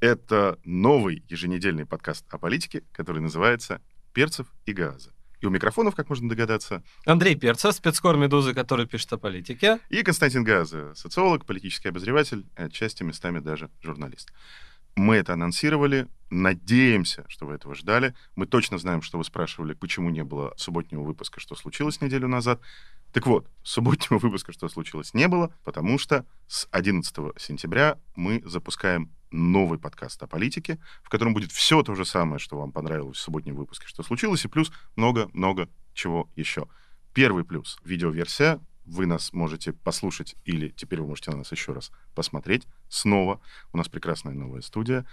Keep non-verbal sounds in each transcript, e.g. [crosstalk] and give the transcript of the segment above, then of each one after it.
Это новый еженедельный подкаст о политике, который называется «Перцев и газа». И у микрофонов, как можно догадаться, Андрей Перцев, спецкор «Медузы», который пишет о политике. И Константин Газа, социолог, политический обозреватель, отчасти местами даже журналист. Мы это анонсировали, надеемся, что вы этого ждали. Мы точно знаем, что вы спрашивали, почему не было субботнего выпуска, что случилось неделю назад. Так вот, субботнего [laughs] выпуска «Что случилось?» не было, потому что с 11 сентября мы запускаем новый подкаст о политике, в котором будет все то же самое, что вам понравилось в субботнем выпуске «Что случилось?» и плюс много-много чего еще. Первый плюс — видеоверсия. Вы нас можете послушать или теперь вы можете на нас еще раз посмотреть снова. У нас прекрасная новая студия.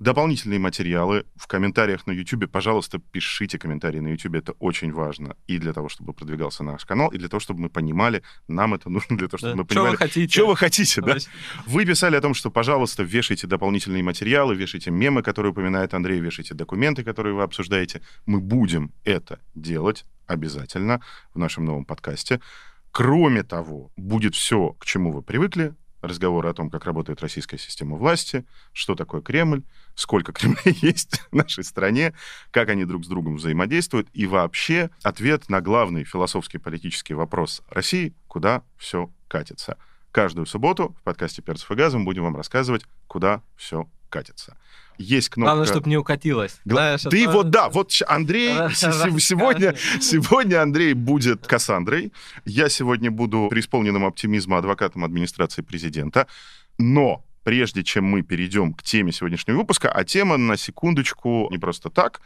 Дополнительные материалы в комментариях на YouTube. Пожалуйста, пишите комментарии на YouTube. Это очень важно. И для того, чтобы продвигался наш канал, и для того, чтобы мы понимали, нам это нужно для того, чтобы Да. мы Чё вы понимали, хотите? что вы хотите, да? Вы писали о том, что, пожалуйста, вешайте дополнительные материалы, вешайте мемы, которые упоминает Андрей, вешайте документы, которые вы обсуждаете. Мы будем это делать обязательно в нашем новом подкасте. Кроме того, будет все, к чему вы привыкли. Разговоры о том, как работает российская система власти, что такое Кремль, сколько [laughs] Кремлей есть в нашей стране, как они друг с другом взаимодействуют, и вообще ответ на главный философский политический вопрос России, куда все катится. Каждую субботу в подкасте «Перцев и газом» будем вам рассказывать, куда все катится. Есть кнопка... Главное, чтобы не укатилось. Гла- Знаешь, Ты а вот, да, вот Андрей, [laughs] сегодня, [laughs] сегодня Андрей будет Кассандрой, я сегодня буду преисполненным оптимизма адвокатом администрации президента, но прежде чем мы перейдем к теме сегодняшнего выпуска, а тема, на секундочку, не просто так,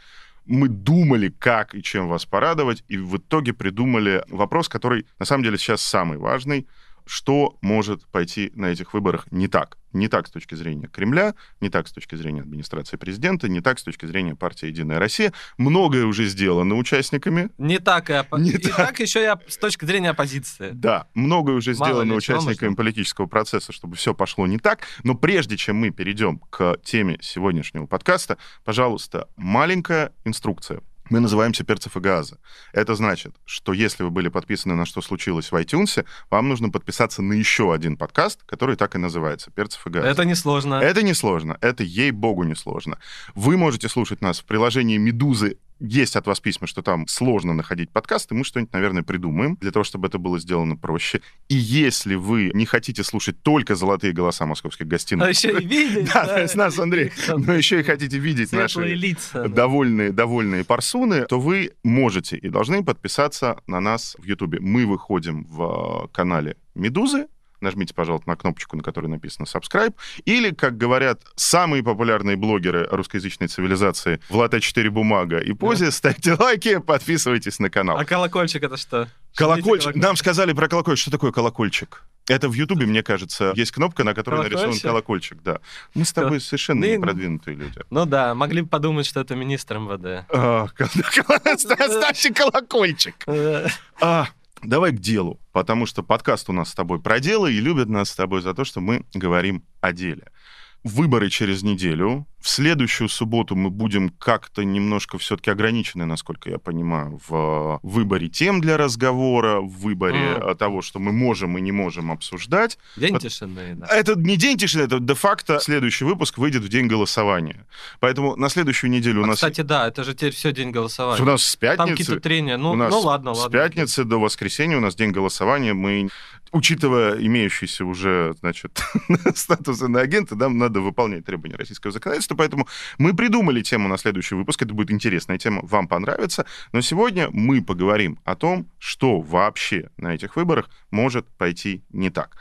мы думали, как и чем вас порадовать, и в итоге придумали вопрос, который на самом деле сейчас самый важный. Что может пойти на этих выборах не так? Не так с точки зрения Кремля, не так с точки зрения администрации президента, не так с точки зрения партии «Единая Россия». Многое уже сделано участниками. Не так, и, опо- Не и так. так. еще и оп- с точки зрения оппозиции. Да, многое уже Мало сделано участниками политического процесса, чтобы все пошло не так. Но прежде чем мы перейдем к теме сегодняшнего подкаста, пожалуйста, маленькая инструкция. Мы называемся «Перцев и газа». Это значит, что если вы были подписаны на «Что случилось» в iTunes, вам нужно подписаться на еще один подкаст, который так и называется «Перцев и газа». Это несложно. Это несложно, это ей-богу несложно. Вы можете слушать нас в приложении «Медузы». Есть от вас письма, что там сложно находить подкасты, мы что-нибудь, наверное, придумаем для того, чтобы это было сделано проще. И если вы не хотите слушать только золотые голоса московских гостиных, еще и видеть. [laughs] да, есть нас, Андрей, но еще и хотите видеть наши лица. довольные, довольные парсуны, то вы можете и должны подписаться на нас в Ютубе. Мы выходим в э, канале Медузы. Нажмите, пожалуйста, на кнопочку, на которой написано subscribe. Или, как говорят самые популярные блогеры русскоязычной цивилизации Влад А4 Бумага и Позе, ставьте лайки, подписывайтесь на канал. А колокольчик это что? Колокольчик. Шумите Нам сказали про колокольчик. Что такое колокольчик? Это в Ютубе, мне кажется, есть кнопка, на которой нарисован Колокольчик? колокольчик, да. Мы с тобой совершенно Ну, не продвинутые люди. Ну да, могли бы подумать, что это министр МВД. А, [laughs] Ставьте колокольчик. Давай к делу, потому что подкаст у нас с тобой про дело, и любят нас с тобой за то, что мы говорим о деле. Выборы через неделю. В следующую субботу мы будем как-то немножко все-таки ограничены, насколько я понимаю, в выборе тем для разговора, в выборе э, того, что мы можем и не можем обсуждать. День Вот- тишины, да. Это не день тишины, это де-факто следующий выпуск выйдет в день голосования. Поэтому на следующую неделю у А, нас... Кстати, да, это же теперь все день у голосования. нас с Там пятницы... какие-то трения. Ну, у нас ну ладно, с ладно. пятницы до воскресенья у нас день голосования. Мы, учитывая имеющийся уже, значит, [laughs] статус иноагента, нам надо выполнять требования российского законодательства, поэтому мы придумали тему на следующий выпуск. Это будет интересная тема, вам понравится. Но сегодня мы поговорим о том, что вообще на этих выборах может пойти не так.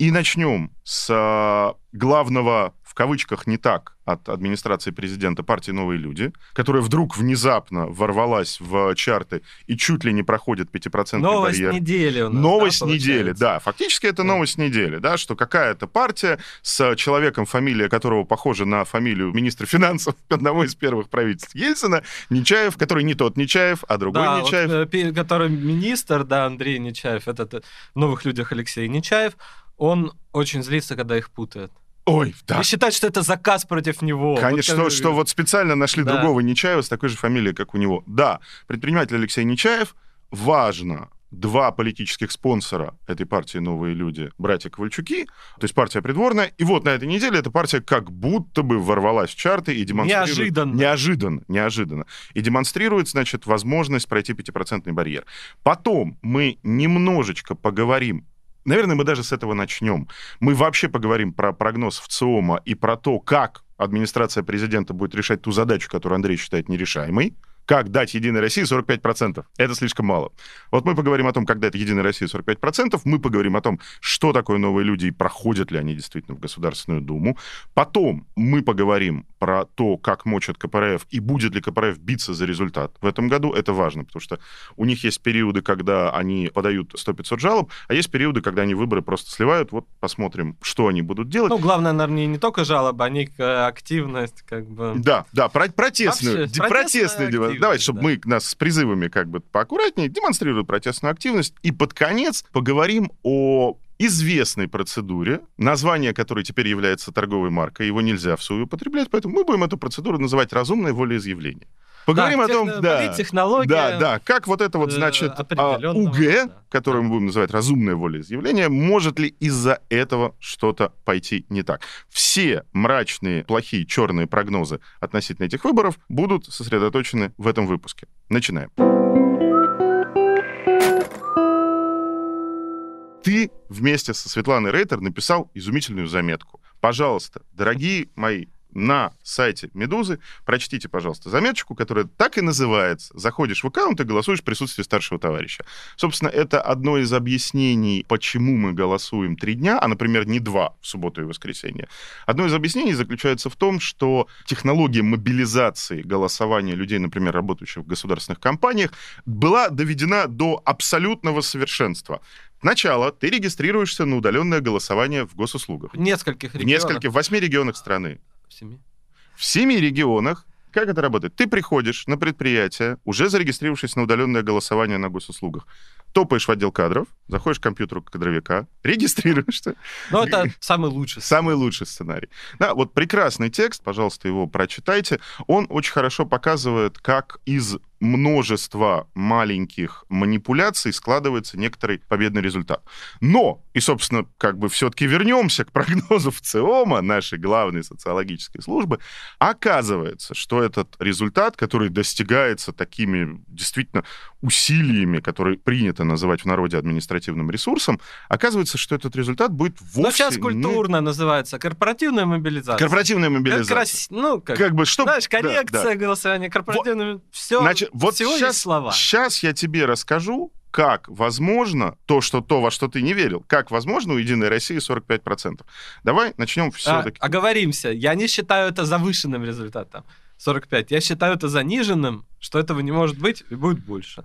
И начнем с а, главного в кавычках не так от администрации президента партии «Новые люди», которая вдруг внезапно ворвалась в чарты и чуть ли не проходит 5% Новость барьер. недели у нас, Новость да, недели, получается? да. Фактически это Да. новость недели, да, что какая-то партия с человеком, фамилия которого похожа на фамилию министра финансов [laughs] одного из первых правительств Ельцина, Нечаев, который не тот Нечаев, а другой Да, вот, Нечаев. э, пе- который министр, да, Андрей Нечаев, этот э, в «Новых людях» Алексей Нечаев, он очень злится, когда их путают. Ой, да. И считает, что это заказ против него. Конечно, Вот, что, что вот специально нашли Да. другого Нечаева с такой же фамилией, как у него. Да, предприниматель Алексей Нечаев, важно, два политических спонсора этой партии «Новые люди», братья Ковальчуки, то есть партия придворная. И вот на этой неделе эта партия как будто бы ворвалась в чарты и демонстрирует... Неожиданно. Неожиданно, неожиданно. И демонстрирует, значит, возможность пройти 5% барьер. Потом мы немножечко поговорим Наверное, мы даже с этого начнем. Мы вообще поговорим про прогноз в ЦИОМа и про то, как администрация президента будет решать ту задачу, которую Андрей считает нерешаемой. Как дать Единой России 45%? Это слишком мало. Вот мы поговорим о том, как дать Единой России 45%. Мы поговорим о том, что такое новые люди и проходят ли они действительно в Государственную Думу. Потом мы поговорим про то, как мочат КПРФ и будет ли КПРФ биться за результат в этом году. Это важно, потому что у них есть периоды, когда они подают 100-500 жалоб, а есть периоды, когда они выборы просто сливают. Вот посмотрим, что они будут делать. Ну, главное, наверное, не только жалоба, а некая активность, как бы. Да, да, про- протестную, Вообще, протестная активность, Давайте, чтобы да. мы нас с призывами как бы поаккуратнее демонстрируют протестную активность. И под конец поговорим о известной процедуре, название которой теперь является торговой маркой, его нельзя в свою употреблять, поэтому мы будем эту процедуру называть разумное волеизъявление. Поговорим Да, о том, да, политтехнология, да, да, как вот это вот, э, значит, а, УГ, да. которое мы будем называть разумное волеизъявление, может ли из-за этого что-то пойти не так? Все мрачные, плохие, черные прогнозы относительно этих выборов будут сосредоточены в этом выпуске. Начинаем. Ты вместе со Светланой Рейтер написал изумительную заметку. Пожалуйста, дорогие мои, на сайте Медузы прочтите, пожалуйста, заметочку, которая так и называется. Заходишь в аккаунт и голосуешь в присутствии старшего товарища. Собственно, это одно из объяснений, почему мы голосуем три дня, а, например, не два в субботу и воскресенье. Одно из объяснений заключается в том, что технология мобилизации голосования людей, например, работающих в государственных компаниях, была доведена до абсолютного совершенства. Сначала ты регистрируешься на удаленное голосование в госуслугах. В нескольких В регионах. нескольких, в восьми регионах страны. В семи. В семи регионах как это работает? Ты приходишь на предприятие, уже зарегистрировавшись на удаленное голосование на госуслугах, топаешь в отдел кадров, заходишь к компьютеру кадровика, [laughs] регистрируешься. Но это самый лучший. Самый лучший сценарий. Да, вот прекрасный текст, пожалуйста, его прочитайте. Он очень хорошо показывает, как из множества маленьких манипуляций складывается некоторый победный результат. Но, и, собственно, как бы все-таки вернемся к прогнозу в ЦИОМа, нашей главной социологической службы, оказывается, что этот результат, который достигается такими действительно усилиями, которые принято называть в народе административным ресурсом, оказывается, что этот результат будет вовсе Ну, сейчас не- культурно называется корпоративная мобилизация. Корпоративная Как мобилизация. крас- Ну, как, Как бы, что... знаешь, да, коррекция да. голосования, корпоративная... Все, Значит, вот всего сейчас, слова. сейчас я тебе расскажу, как возможно то, что то, во что ты не верил, как возможно у Единой России 45%. Давай начнем А, все-таки. оговоримся, я не считаю это завышенным результатом. 45. Я считаю это заниженным, что этого не может быть и будет больше.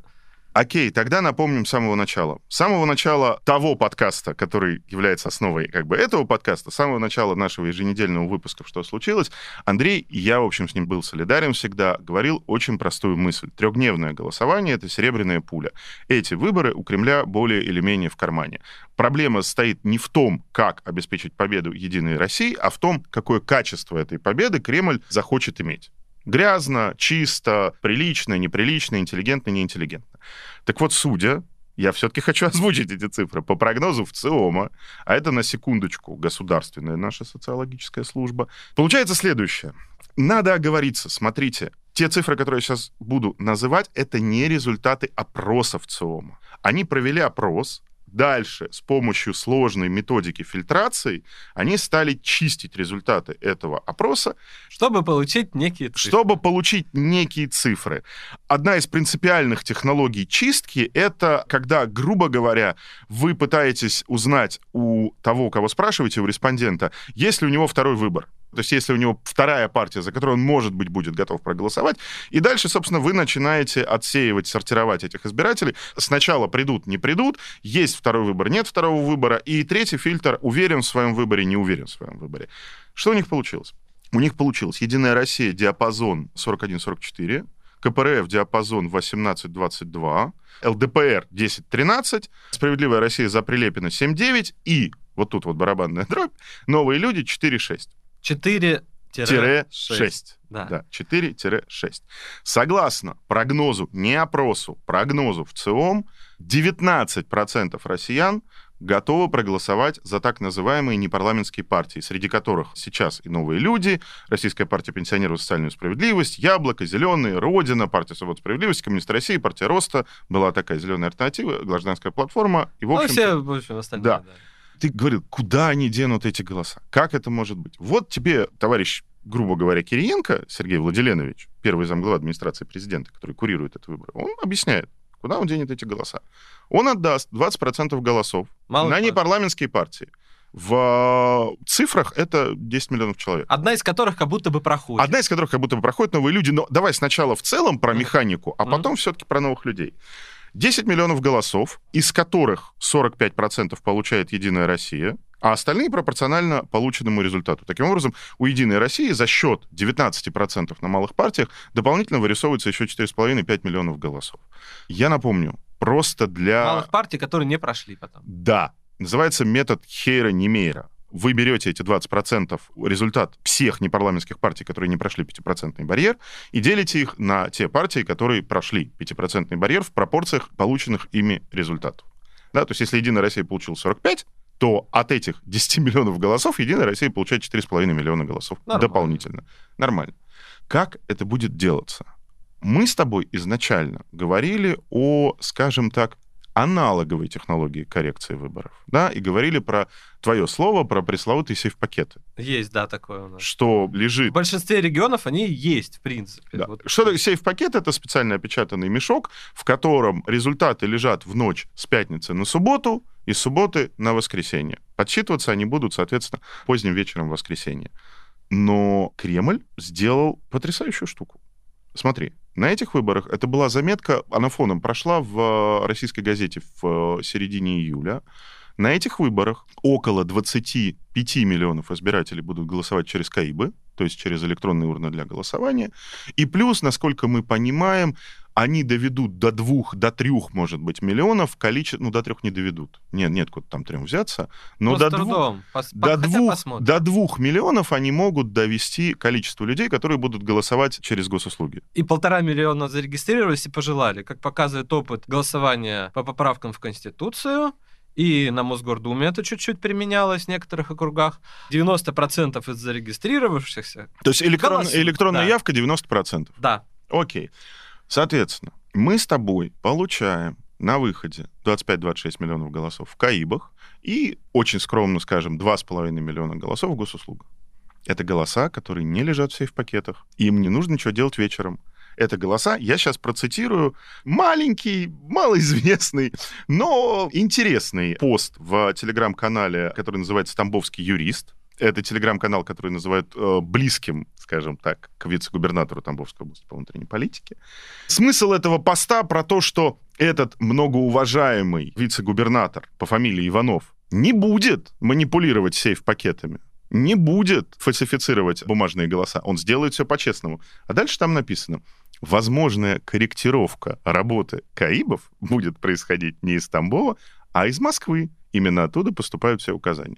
Окей, тогда напомним с самого начала. С самого начала того подкаста, который является основой как бы этого подкаста, с самого начала нашего еженедельного выпуска «Что случилось?», Андрей, я, в общем, с ним был солидарен всегда, говорил очень простую мысль. Трехдневное голосование — это серебряная пуля. Эти выборы у Кремля более или менее в кармане. Проблема стоит не в том, как обеспечить победу Единой России, а в том, какое качество этой победы Кремль захочет иметь. Грязно, чисто, прилично, неприлично, интеллигентно, неинтеллигентно. Так вот, судя, я все-таки хочу [laughs] озвучить эти цифры, по прогнозу в ЦИОМа, а это на секундочку государственная наша социологическая служба, получается следующее. Надо оговориться, смотрите, те цифры, которые я сейчас буду называть, это не результаты опросов ЦИОМа. Они провели опрос дальше с помощью сложной методики фильтрации они стали чистить результаты этого опроса. Чтобы получить некие цифры. Чтобы получить некие цифры. Одна из принципиальных технологий чистки — это когда, грубо говоря, вы пытаетесь узнать у того, кого спрашиваете, у респондента, есть ли у него второй выбор. То есть если у него вторая партия, за которую он, может быть, будет готов проголосовать, и дальше, собственно, вы начинаете отсеивать, сортировать этих избирателей. Сначала придут, не придут, есть второй выбор, нет второго выбора, и третий фильтр уверен в своем выборе, не уверен в своем выборе. Что у них получилось? У них получилось. Единая Россия диапазон 41-44, КПРФ диапазон 18-22, ЛДПР 10-13, Справедливая Россия за Прилепина 7-9 и, вот тут вот барабанная дробь, Новые люди 4-6. 4 6. Да. да, 4-6. Согласно прогнозу, не опросу, прогнозу в ЦИОМ, 19% россиян готовы проголосовать за так называемые непарламентские партии, среди которых сейчас и новые люди, Российская партия пенсионеров социальную справедливость, Яблоко, Зеленые, Родина, партия свободы справедливости, Коммунист России, партия Роста, была такая зеленая альтернатива, гражданская платформа. И, в общем ну, все, в общем, остальные, да. да ты говорил, куда они денут эти голоса? Как это может быть? Вот тебе, товарищ, грубо говоря, Кириенко, Сергей Владиленович, первый замглава администрации президента, который курирует этот выбор, он объясняет, куда он денет эти голоса. Он отдаст 20% голосов Мало на непарламентские партии. В цифрах это 10 миллионов человек. Одна из которых как будто бы проходит. Одна из которых как будто бы проходит новые люди. Но давай сначала в целом про механику, а потом mm-hmm. все-таки про новых людей. 10 миллионов голосов, из которых 45% получает «Единая Россия», а остальные пропорционально полученному результату. Таким образом, у «Единой России» за счет 19% на малых партиях дополнительно вырисовывается еще 4,5-5 миллионов голосов. Я напомню, просто для... Малых партий, которые не прошли потом. Да. Называется метод Хейра-Немейра вы берете эти 20% результат всех непарламентских партий, которые не прошли 5% барьер, и делите их на те партии, которые прошли 5% барьер в пропорциях полученных ими результатов. Да, то есть если Единая Россия получила 45, то от этих 10 миллионов голосов Единая Россия получает 4,5 миллиона голосов Нормально. дополнительно. Нормально. Как это будет делаться? Мы с тобой изначально говорили о, скажем так, аналоговой технологии коррекции выборов, да, и говорили про твое слово, про пресловутые сейф-пакеты. Есть, да, такое у нас. Что лежит... В большинстве регионов они есть, в принципе. Да. Вот. Что такое сейф-пакет? Это специально опечатанный мешок, в котором результаты лежат в ночь с пятницы на субботу и с субботы на воскресенье. Подсчитываться они будут, соответственно, поздним вечером в воскресенье. Но Кремль сделал потрясающую штуку. Смотри, на этих выборах это была заметка, она фоном прошла в э, российской газете в э, середине июля. На этих выборах около 25 миллионов избирателей будут голосовать через КАИБы, то есть через электронные урны для голосования. И плюс, насколько мы понимаем, они доведут до двух, до трех, может быть, миллионов, количество, ну, до трех не доведут. Нет, нет, куда там трем взяться. Но до двух, Пос, до, двух, до двух миллионов они могут довести количество людей, которые будут голосовать через госуслуги. И полтора миллиона зарегистрировались и пожелали. Как показывает опыт голосования по поправкам в Конституцию, и на Мосгордуме это чуть-чуть применялось в некоторых округах. 90% из зарегистрировавшихся... То есть электрон, электронная да. явка 90%? Да. Окей. Соответственно, мы с тобой получаем на выходе 25-26 миллионов голосов в КАИБах и, очень скромно скажем, 2,5 миллиона голосов в госуслугах. Это голоса, которые не лежат в сейф-пакетах. Им не нужно ничего делать вечером. Это голоса, я сейчас процитирую маленький, малоизвестный, но интересный пост в телеграм-канале, который называется «Тамбовский юрист». Это телеграм-канал, который называют э, близким, скажем так, к вице-губернатору Тамбовской области по внутренней политике. Смысл этого поста про то, что этот многоуважаемый вице-губернатор по фамилии Иванов не будет манипулировать сейф-пакетами, не будет фальсифицировать бумажные голоса. Он сделает все по-честному. А дальше там написано, возможная корректировка работы КАИБов будет происходить не из Тамбова, а из Москвы. Именно оттуда поступают все указания.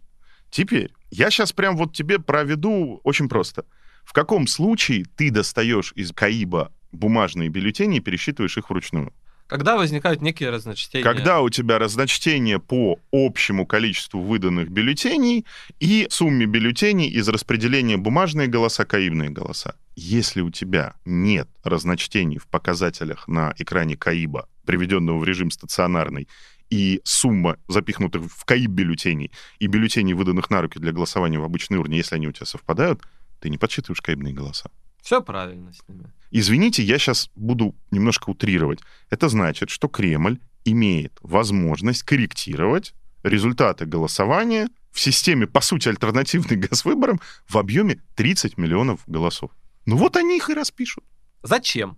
Теперь, я сейчас прям вот тебе проведу очень просто. В каком случае ты достаешь из КАИБа бумажные бюллетени и пересчитываешь их вручную? Когда возникают некие разночтения? Когда у тебя разночтение по общему количеству выданных бюллетеней и сумме бюллетеней из распределения бумажные голоса, каибные голоса. Если у тебя нет разночтений в показателях на экране КАИБа, приведенного в режим стационарный, и сумма запихнутых в КАИБ бюллетеней и бюллетеней, выданных на руки для голосования в обычной урне, если они у тебя совпадают, ты не подсчитываешь КАИБные голоса. Все правильно с ними. Извините, я сейчас буду немножко утрировать. Это значит, что Кремль имеет возможность корректировать результаты голосования в системе, по сути, альтернативной [laughs] госвыборам в объеме 30 миллионов голосов. Ну вот они их и распишут. Зачем?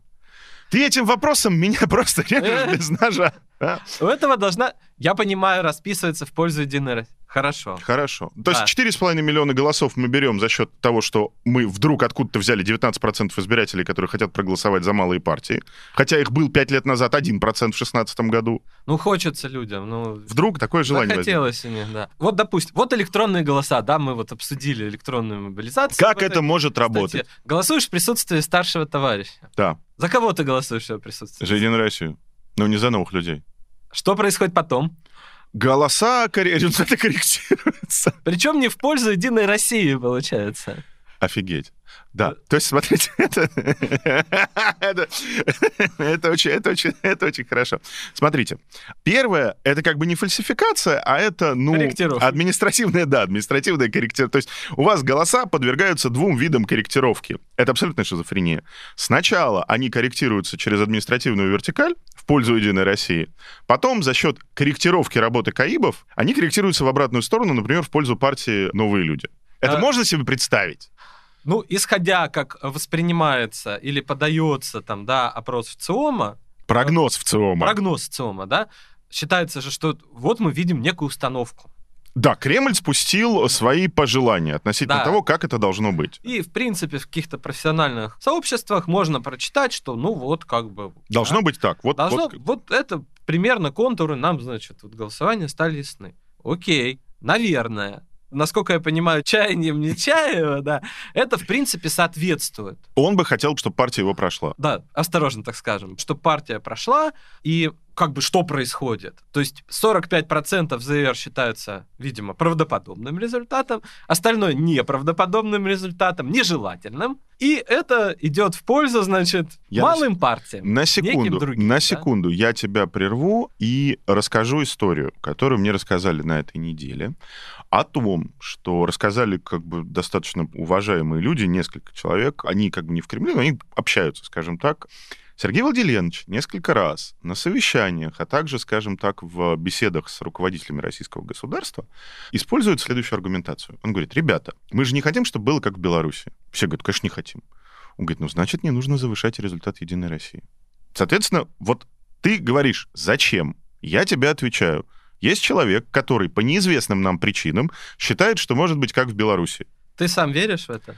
Ты этим вопросом меня [laughs] просто режешь [laughs] без ножа. а? У этого должна, я понимаю, расписываться в пользу России. Хорошо. Хорошо. То есть Да. 4,5 миллиона голосов мы берем за счет того, что мы вдруг откуда-то взяли 19% избирателей, которые хотят проголосовать за малые партии. Хотя их был 5 лет назад 1% в 2016 году. Ну, хочется людям, ну... Вдруг такое желание у них, да. Вот, допустим, вот электронные голоса, да, мы вот обсудили электронную мобилизацию. Как это может работать? Голосуешь в присутствии старшего товарища. Да. За кого ты голосуешь в присутствии? За Единую Россию. Но не за новых людей. Что происходит потом? Голоса, результаты корректируются. [laughs] Причем не в пользу Единой России, получается. Офигеть. Да, то есть, смотрите, [laughs] это, это, это очень, это, очень, это очень хорошо. Смотрите, первое, это как бы не фальсификация, а это, ну, административная, да, административная корректировка. То есть у вас голоса подвергаются двум видам корректировки. Это абсолютно шизофрения. Сначала они корректируются через административную вертикаль в пользу Единой России. Потом за счет корректировки работы КАИБов они корректируются в обратную сторону, например, в пользу партии «Новые люди». Это А- можно себе представить? Ну, исходя, как воспринимается или подается там, да, опрос в ЦИОМа, Прогноз в ЦИОМа. прогноз ЦИОМа, да, считается же, что вот мы видим некую установку. Да, Кремль спустил свои пожелания относительно Да. того, как это должно быть. И, в принципе, в каких-то профессиональных сообществах можно прочитать, что, ну, вот, как бы... Должно да, быть так. Вот, Должно, вот вот. это примерно контуры нам, значит, вот голосования стали ясны. Окей, наверное. Насколько я понимаю, чаянием не Чаева, да, это, в принципе, соответствует. он бы хотел, чтобы партия его прошла. Да, осторожно так скажем, что партия прошла, и как бы что происходит? То есть 45% ЗР считаются, видимо, правдоподобным результатом, остальное неправдоподобным результатом, нежелательным. И это идет в пользу, значит, Я малым партиям. На секунду, другим, на да? секунду я тебя прерву и расскажу историю, которую мне рассказали на этой неделе, о том, что рассказали как бы достаточно уважаемые люди, несколько человек, они как бы не в Кремле, но они общаются, скажем так. Сергей Владимирович несколько раз на совещаниях, а также, скажем так, в беседах с руководителями российского государства использует следующую аргументацию. Он говорит, ребята, мы же не хотим, чтобы было как в Беларуси. Все говорят, конечно, не хотим. Он говорит, ну, значит, не нужно завышать результат Единой России. Соответственно, вот ты говоришь, зачем? Я тебе отвечаю. Есть человек, который по неизвестным нам причинам считает, что может быть как в Беларуси. Ты сам веришь в это?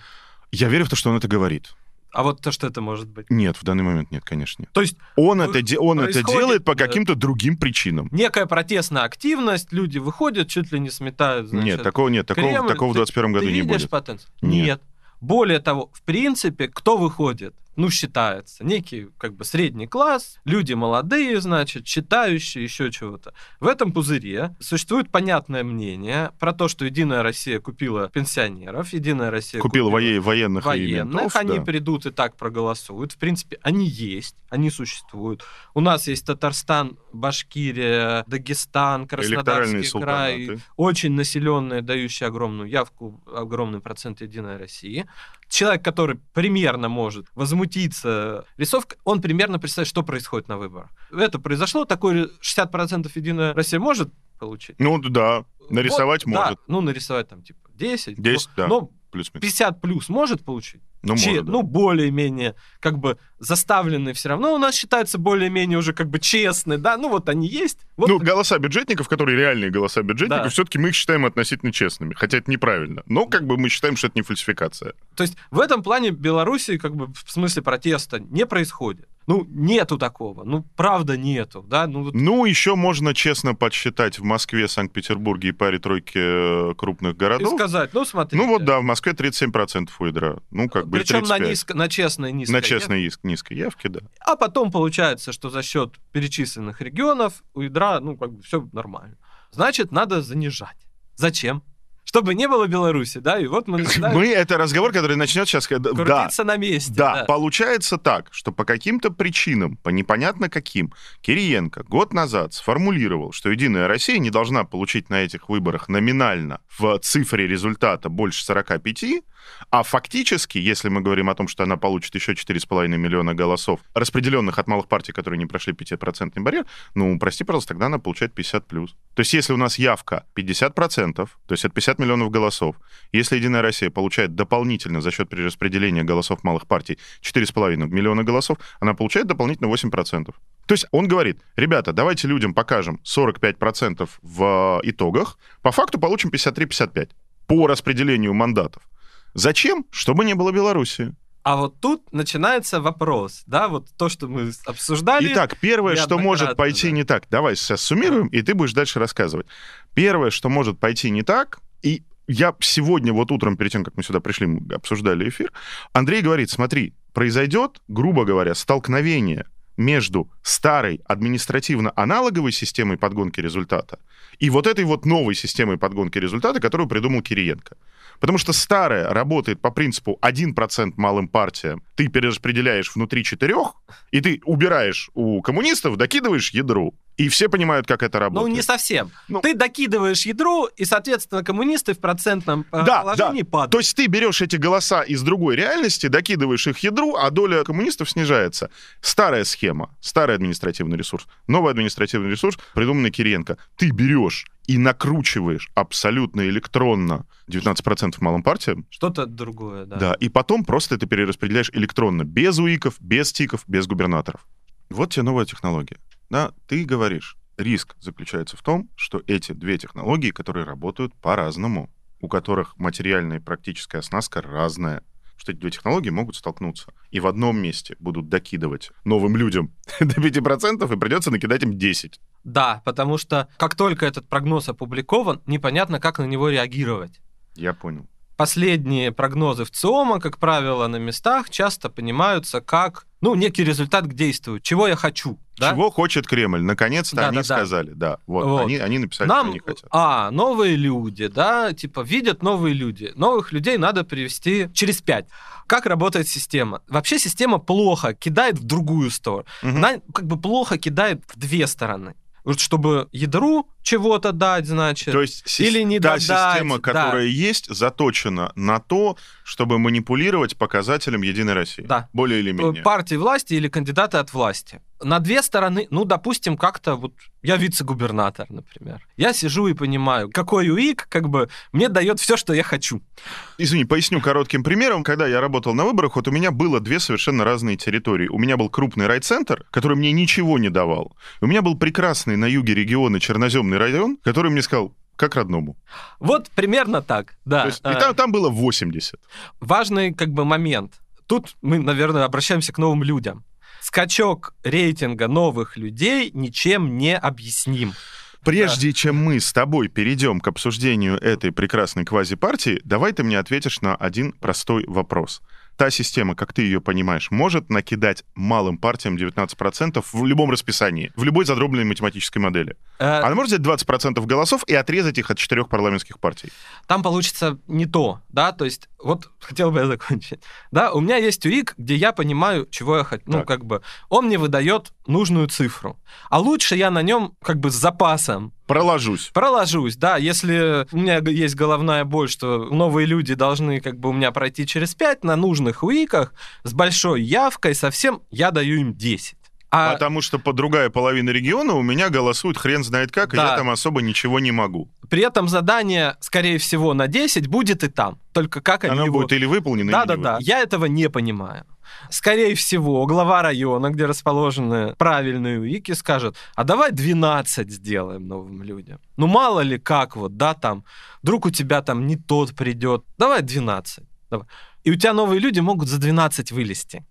Я верю в то, что он это говорит. А вот то, что это может быть? Нет, в данный момент нет, конечно, нет. То есть Он, это, де- он это делает по да. каким-то другим причинам. некая протестная активность, люди выходят, чуть ли не сметают, значит, нет, такого нет. Такого, Кремль, такого в ты- 2021 году ты не видишь будет. потенциал? Нет. Нет. Более того, в принципе, кто выходит? Ну, считается. Некий, как бы, средний класс, люди молодые, значит, читающие, еще чего-то. В этом пузыре существует понятное мнение про то, что Единая Россия купила пенсионеров, Единая Россия Купил воe- военных, военных, ментов, они да. придут и так проголосуют. В принципе, они есть, они существуют. У нас есть Татарстан, Башкирия, Дагестан, Краснодарский край, султанаты. очень населенные, дающие огромную явку, огромный процент Единой России. Человек, который примерно может возмутиться рисовкой, он примерно представляет, что происходит на выборах. Это произошло, такой 60% Единая Россия может получить. Ну да, нарисовать Вот, да, может. ну, нарисовать там типа 10. 10, но, да. но Плюс-минус. 50 плюс может получить? Ну, Че- может, да. ну, более-менее, как бы, заставленные все равно у нас считаются более-менее уже как бы честные, да, ну вот они есть. Вот Ну, голоса бюджетников, которые реальные голоса бюджетников, Да. все-таки мы их считаем относительно честными. Хотя это неправильно. Но как бы мы считаем, что это не фальсификация. То есть в этом плане Беларуси как бы в смысле протеста не происходит. Ну, нету такого. Ну, правда нету, да. Ну, вот Ну, еще можно честно подсчитать в Москве, Санкт-Петербурге и паре тройки э, крупных и городов. сказать, ну, смотрите. Ну вот да, в Москве 37% у ядра. Ну, как бы и Причем на, 35. низко, на честной низкой. На честной иск- низкой явке, да. А потом получается, что за счет перечисленных регионов у ядра, ну, как бы все нормально. Значит, надо занижать. Зачем? Чтобы не было Беларуси, да, и вот мы [laughs] начинаем Мы, это разговор, который начнет сейчас... Да, крутиться на месте. Да, получается так, что по каким-то причинам, по непонятно каким, Кириенко год назад сформулировал, что Единая Россия не должна получить на этих выборах номинально в цифре результата больше 45, а фактически, если мы говорим о том, что она получит еще 4,5 миллиона голосов, распределенных от малых партий, которые не прошли 5% барьер, ну, прости, пожалуйста, тогда она получает 50 плюс. То есть, если у нас явка 50%, то есть это 50 миллионов голосов, если Единая Россия получает дополнительно за счет перераспределения голосов малых партий 4,5 миллиона голосов, она получает дополнительно 8%. То есть он говорит, ребята, давайте людям покажем 45% в итогах, по факту получим 53-55 по распределению мандатов. Зачем? Чтобы не было Белоруссии. А вот тут начинается вопрос, да, вот то, что мы обсуждали. Итак, первое, что может пойти да. не так, давай сейчас суммируем, и ты будешь дальше рассказывать. Первое, что может пойти не так, и я сегодня, вот утром, перед тем, как мы сюда пришли, мы обсуждали эфир, Андрей говорит, смотри, произойдет, грубо говоря, столкновение между старой административно-аналоговой системой подгонки результата и вот этой вот новой системой подгонки результата, которую придумал Кириенко. Потому что старая работает по принципу 1% малым партиям, ты перераспределяешь внутри четырех, и ты убираешь у коммунистов, докидываешь ядру. И все понимают, как это работает. Ну, не совсем. Ну, ты докидываешь ядру, и, соответственно, коммунисты в процентном э, да, положении да. падают. То есть ты берешь эти голоса из другой реальности, докидываешь их ядру, а доля коммунистов снижается. Старая схема, старый административный ресурс. Новый административный ресурс, придуманный Кириенко. Ты берешь и накручиваешь абсолютно электронно 19% малым партиям. Что-то другое, да. Да, и потом просто это перераспределяешь электронно, без УИКов, без ТИКов, без губернаторов. Вот тебе новая технология. Да, ты говоришь, риск заключается в том, что эти две технологии, которые работают по-разному, у которых материальная и практическая оснастка разная, что эти две технологии могут столкнуться. И в одном месте будут докидывать новым людям [laughs] до 5%, и придется накидать им 10%. Да, потому что как только этот прогноз опубликован, непонятно, как на него реагировать. Я понял. Последние прогнозы в ЦИОМа, как правило, на местах часто понимаются как ну, некий результат к действию. Чего я хочу. Да? Чего хочет Кремль? Наконец-то Да, они да, да. сказали. Да, вот. Вот. Они, они написали, Нам, что они хотят. а, новые люди, да, типа, видят новые люди. Новых людей надо привести через пять. Как работает система? Вообще система плохо кидает в другую сторону. Мгм. Она как бы плохо кидает в две стороны. Вот чтобы ядру чего-то дать, значит. То есть или не та додать, система, да. которая есть, заточена на то, чтобы манипулировать показателем Единой России. Да. Более или менее. партии власти или кандидаты от власти. На две стороны, ну, допустим, как-то вот я вице-губернатор, например. Я сижу и понимаю, какой УИК как бы мне дает все, что я хочу. Извини, поясню коротким примером. Когда я работал на выборах, вот у меня было две совершенно разные территории. У меня был крупный райцентр, который мне ничего не давал. У меня был прекрасный на юге региона черноземный район, который мне сказал, как родному. Вот примерно так, да. То есть, и А, там, там было 80. Важный как бы момент. Тут мы, наверное, обращаемся к новым людям. Скачок рейтинга новых людей ничем не объясним. Прежде чем мы с тобой перейдем к обсуждению этой прекрасной квазипартии, давай ты мне ответишь на один простой вопрос. Та система, как ты ее понимаешь, может накидать малым партиям 19% в любом расписании, в любой задробленной математической модели. Э, Она может взять 20% голосов и отрезать их от четырех парламентских партий. там получится не то, да, то есть вот [laughs] хотел бы я закончить. Да, у меня есть УИК, где я понимаю, чего я хочу. Ну, Так. как бы он мне выдает нужную цифру. А лучше я на нем как бы с запасом Проложусь. проложусь, да, если у меня есть головная боль, что новые люди должны как бы у меня пройти через 5 на нужных УИКах с большой явкой совсем, я даю им 10. А Потому что по другая половина региона у меня голосует хрен знает как, и Да. я там особо ничего не могу. при этом задание, скорее всего, на 10 будет и там. Только как они Оно его... будет или выполнено, или не Да-да-да, выполнено. я этого не понимаю. Скорее всего, глава района, где расположены правильные УИКи, скажет, а давай 12 сделаем новым людям. Ну, мало ли как вот, да, там, вдруг у тебя там не тот придет. Давай 12. Давай. И у тебя новые люди могут за 12 вылезти.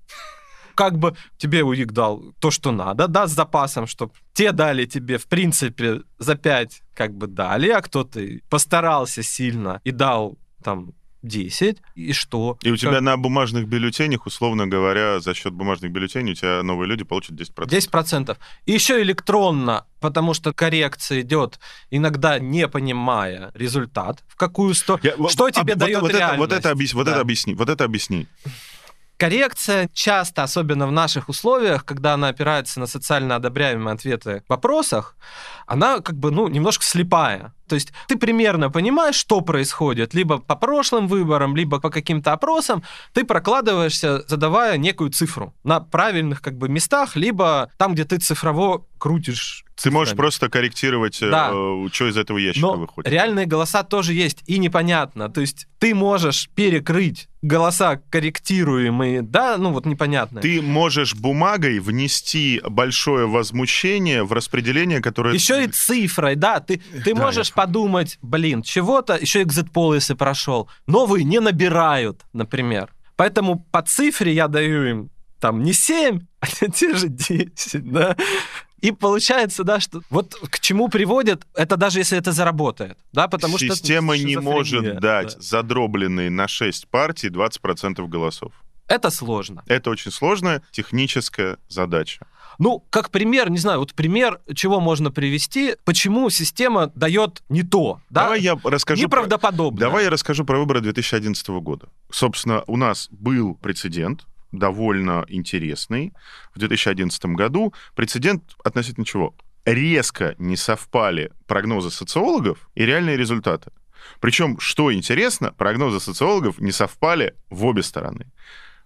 Как бы тебе УИК дал то, что надо, да, с запасом, чтобы те дали тебе, в принципе, за 5 как бы дали, а кто-то постарался сильно и дал там 10, и что? И у тебя Как- на бумажных бюллетенях, условно говоря, за счет бумажных бюллетеней у тебя новые люди получат 10%. 10%. И еще электронно, потому что коррекция идет, иногда не понимая результат, в какую сторону. Что вот- тебе вот, дает вот это, вот реальность? это объясни, вот Да. это объясни, вот это объясни. Коррекция часто, особенно в наших условиях, когда она опирается на социально одобряемые ответы в вопросах, она как бы, ну, немножко слепая. То есть ты примерно понимаешь, что происходит, либо по прошлым выборам, либо по каким-то опросам, ты прокладываешься, задавая некую цифру на правильных как бы местах, либо там, где ты цифрово крутишь. Ты можешь просто корректировать, э, Да. э, что из этого ящика Но выходит. реальные голоса тоже есть, и непонятно. То есть ты можешь перекрыть голоса корректируемые, да, ну вот непонятно. Ты можешь бумагой внести большое возмущение в распределение, которое... Еще и цифрой, да, ты, ты Да, можешь я- подумать, блин, чего-то, еще экзит-пол, если прошел, новые не набирают, например. Поэтому по цифре я даю им там не 7, [laughs] а те же 10, да. И получается, да, что вот к чему приводит, это даже если это заработает, да, потому что... Система не может дать да. задробленные на 6 партий 20% голосов. Это сложно. Это очень сложная техническая задача. Ну, как пример, не знаю, вот пример, чего можно привести, почему система дает не то, да? Давай я расскажу... про- Неправдоподобно. Давай я расскажу про выборы 2011 года. Собственно, у нас был прецедент, довольно интересный, в 2011 году. Прецедент относительно чего? Резко не совпали прогнозы социологов и реальные результаты. Причем, что интересно, прогнозы социологов не совпали в обе стороны.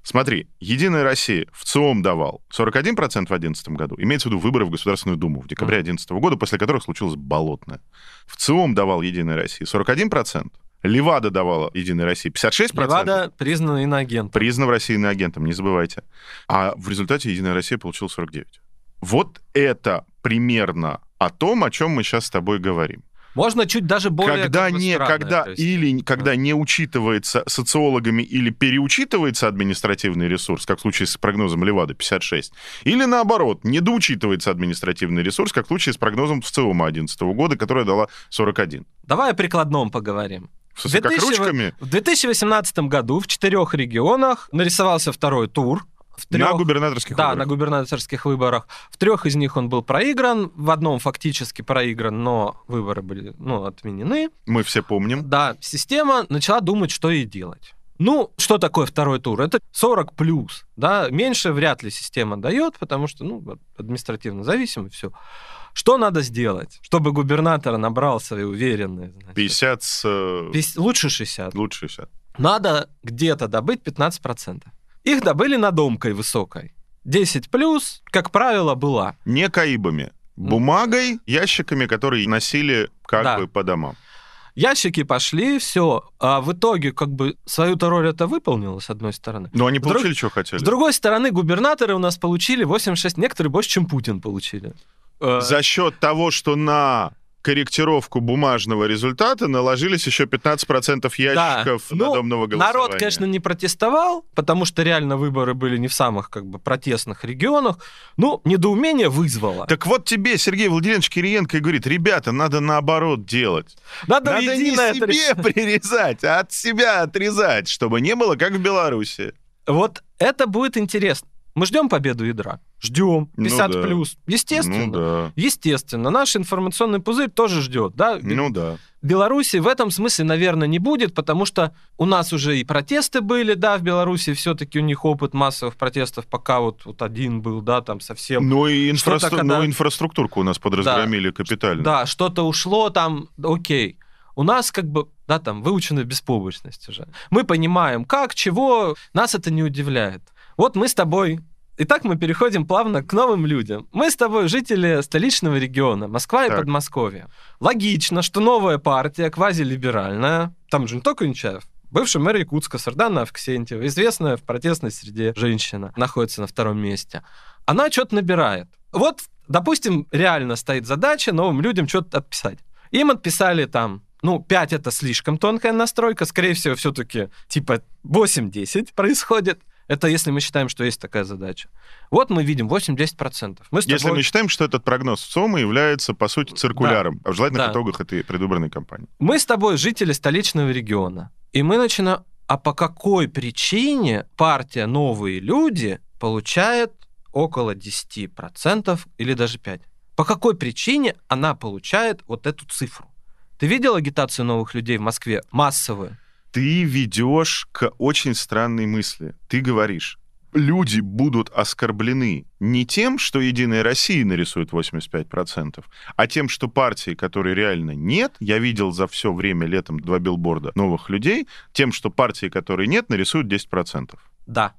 Смотри, Единая Россия в ЦИОМ давал 41% в 2011 году, имеется в виду выборы в Государственную Думу в декабре 2011 года, после которых случилось болотное. В ЦИОМ давал Единая Россия 41%, Левада давала Единой России 56%. Левада признана иноагентом. Признан в России иноагентом, не забывайте. А в результате Единая Россия получила 49. Вот это примерно о том, о чем мы сейчас с тобой говорим. Можно чуть даже более... когда как бы, не, странное, когда есть. или когда не учитывается социологами или переучитывается административный ресурс, как в случае с прогнозом Левады 56, или наоборот, недоучитывается административный ресурс, как в случае с прогнозом в ЦИОМа 2011 года, которая дала 41. Давай о прикладном поговорим. В смысле, как 2000 ручками В 2018 году в четырех регионах нарисовался второй тур. В на трех- губернаторских Да, выборах. на губернаторских выборах. В трех из них он был проигран, в одном фактически проигран, но выборы были ну, отменены. Мы все помним. Да, система начала думать, что ей делать. Ну, что такое второй тур? Это 40 плюс, да, меньше вряд ли система дает, потому что, ну, административно зависимо, все. Что надо сделать, чтобы губернатор набрал свои уверенные? значит, 50 с... э, пис- Лучше 60. Лучше 60. Надо где-то добыть 15%. Их добыли надомкой высокой. 10 плюс, как правило, была. Не каибами. Бумагой, ящиками, которые носили как Да. бы по домам. Ящики пошли, все. А в итоге, как бы, свою-то роль это выполнила, с одной стороны. Но они С друг- получили, что хотели. С другой стороны, губернаторы у нас получили 86, некоторые больше, чем Путин получили. Э, За счет того, что на корректировку бумажного результата наложились еще 15% ящиков Ну, надомного голосования. Народ, конечно, не протестовал, потому что реально выборы были не в самых как бы протестных регионах. Ну, недоумение вызвало. Так вот тебе Сергей Владимирович Кириенко и говорит, ребята, надо наоборот делать. Надо, надо не это себе решить. прирезать, а от себя отрезать, чтобы не было как в Беларуси. Вот это будет интересно. Мы ждем победу ядра. Ждем. Ну 50 да. плюс. Естественно. Ну да. Естественно. Наш информационный пузырь тоже ждет. Да? Ну да. Беларуси в этом смысле, наверное, не будет, потому что у нас уже и протесты были, да, в Беларуси все-таки у них опыт массовых протестов, пока вот, вот один был, да, там совсем... Ну и инфраструк- когда- ну, инфраструктурку у нас подразгромили капитально. Да, что-то ушло там, окей. У нас как бы, да, там, выучена беспомощность уже. Мы понимаем, как, чего, нас это не удивляет. Вот мы с тобой Итак, мы переходим плавно к новым людям. Мы с тобой жители столичного региона, Москва и Так. Подмосковье. Логично, что новая партия, квазилиберальная, там же не только Нечаев, бывший мэр Якутска Сардана Авксентьева, известная в протестной среде женщина, находится на втором месте. Она что-то набирает. Вот, допустим, реально стоит задача новым людям что-то отписать. Им отписали там, ну, 5 это слишком тонкая настройка, скорее всего, все-таки типа 8-10 происходит. Это если мы считаем, что есть такая задача. Вот мы видим 8-10%. Мы с Если тобой- мы считаем, что этот прогноз ЦОМа является, по сути, циркуляром, а в желательных Да. итогах этой предвыборной кампании. Мы с тобой жители столичного региона. И мы начинаем, а по какой причине партия «Новые люди» получает около 10% или даже 5%? По какой причине она получает вот эту цифру? Ты видел агитацию новых людей в Москве массовую? Ты ведешь к очень странной мысли. Ты говоришь, люди будут оскорблены не тем, что Единая Россия нарисует 85%, а тем, что партии, которой реально нет, я видел за все время летом два билборда новых людей, тем, что партии, которые нет, нарисуют 10%. Да.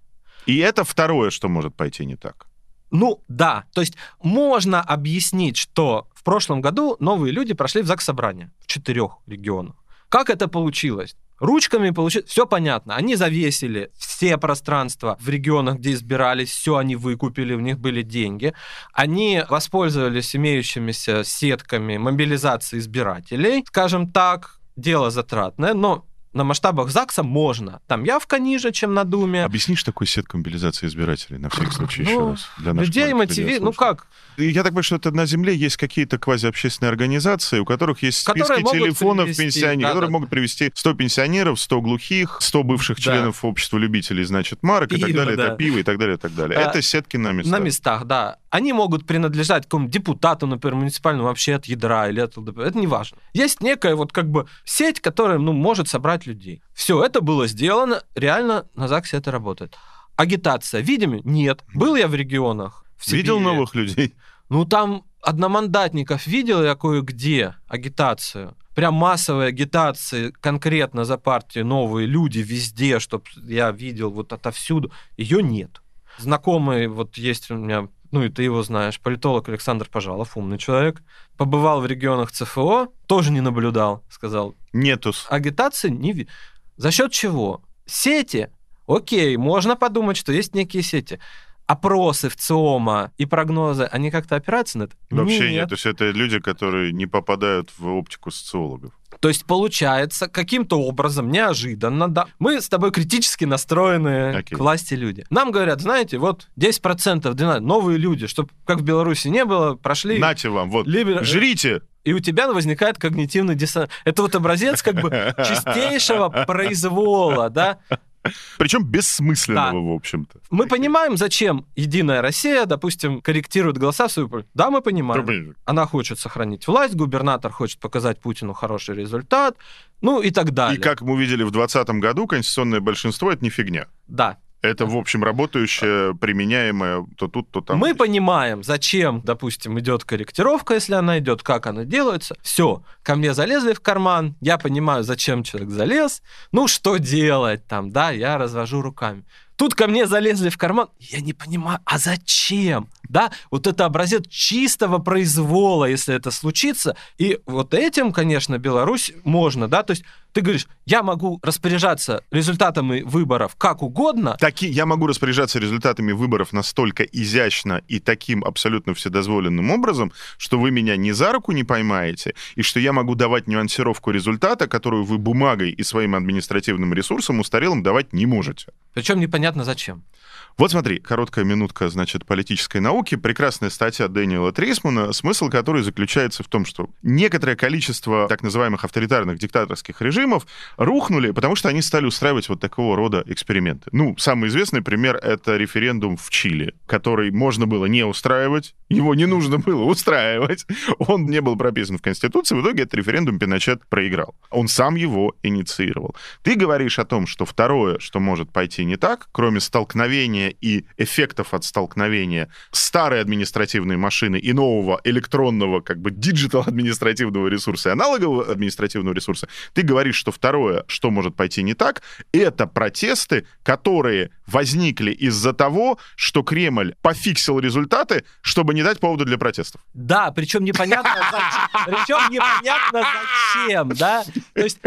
И это второе, что может пойти не так. Ну да, то есть можно объяснить, что в прошлом году новые люди прошли в ЗАГС собрание в четырех регионах. Как это получилось? Ручками получилось, все понятно. Они завесили все пространства в регионах, где избирались, все они выкупили, у них были деньги. Они воспользовались имеющимися сетками мобилизации избирателей. Скажем так, дело затратное, но на масштабах ЗАГСа можно. Там явка ниже, чем на Думе. Объяснишь такую сетку мобилизации избирателей, на всякий случай, Ну, еще раз. Для Людей маленьких мотиви... Ну как? Я так понимаю, что это на Земле есть какие-то квазиобщественные организации, у которых есть списки телефонов привести, пенсионеров, да, которые да. могут привести 100 пенсионеров, 100 глухих, 100 бывших Да. членов общества любителей, значит, марок и так Пиво, далее, да. это пиво и так далее, и так далее. А, это сетки на местах. На местах, да. Они могут принадлежать какому-то депутату, например, муниципальному вообще от ядра или от ЛДП. Это не важно. Есть некая вот как бы сеть, которая, ну, может собрать людей. Все, это было сделано. Реально на ЗАГСе это работает. Агитация. Видимо? Нет. Был я в регионах. в Видел новых людей? Ну, там одномандатников видел я кое-где агитацию. Прям массовые агитации конкретно за партию новые люди везде, чтобы я видел вот отовсюду. Ее нет. Знакомый вот есть у меня, ну и ты его знаешь, политолог Александр Пожалов, умный человек, побывал в регионах ЦФО, тоже не наблюдал, сказал, Нетус. агитации не За счет чего? Сети. Окей, можно подумать, что есть некие сети. Опросы в ЦИОМа и прогнозы, они как-то опираются на это? Вообще нет. То есть это люди, которые не попадают в оптику социологов. То есть получается, каким-то образом, неожиданно, да, мы с тобой критически настроены Окей. к власти люди. Нам говорят, знаете, вот 10% 12, новые люди, чтобы как в Беларуси не было, прошли... Нате вам, вот, либер- жрите! И у тебя возникает когнитивный диссонанс. Это вот образец как бы [laughs] чистейшего произвола, да? [laughs] Причем бессмысленного, Да. в общем-то. Мы понимаем, зачем Единая Россия, допустим, корректирует голоса в свою пользу. Да, мы понимаем. Она хочет сохранить власть, губернатор хочет показать Путину хороший результат, ну и так далее. И как мы увидели в 2020 году, конституционное большинство — это не фигня. Да. Это, в общем, работающее, применяемое то тут, то там. Мы понимаем, зачем, допустим, идет корректировка, если она идет, как она делается. Все, ко мне залезли в карман, я понимаю, зачем человек залез. Ну, что делать там, да, я развожу руками. Тут ко мне залезли в карман, я не понимаю, а зачем? Да, вот это образец чистого произвола, если это случится. И вот этим, конечно, Беларусь можно, да, то есть ты говоришь, я могу распоряжаться результатами выборов как угодно, Таки, я могу распоряжаться результатами выборов настолько изящно и таким абсолютно вседозволенным образом, что вы меня ни за руку не поймаете, и что я могу давать нюансировку результата, которую вы бумагой и своим административным ресурсом устарелым давать не можете. причем непонятно зачем. Вот смотри, короткая минутка, значит, политической науки. Прекрасная статья Дэниела Трисмана, смысл которой заключается в том, что некоторое количество так называемых авторитарных диктаторских режимов рухнули, потому что они стали устраивать вот такого рода эксперименты. Ну, самый известный пример — это референдум в Чили, который можно было не устраивать, его не нужно было устраивать, он не был прописан в Конституции, в итоге этот референдум Пиночет проиграл. Он сам его инициировал. Ты говоришь о том, что второе, что может пойти не так, кроме столкновения и эффектов от столкновения старой административной машины и нового электронного, как бы, digital административного ресурса и аналогового административного ресурса, ты говоришь, что второе, что может пойти не так, это протесты, которые возникли из-за того, что Кремль пофиксил результаты, чтобы не дать повода для протестов. Да, причем непонятно. Причем непонятно зачем, да? То есть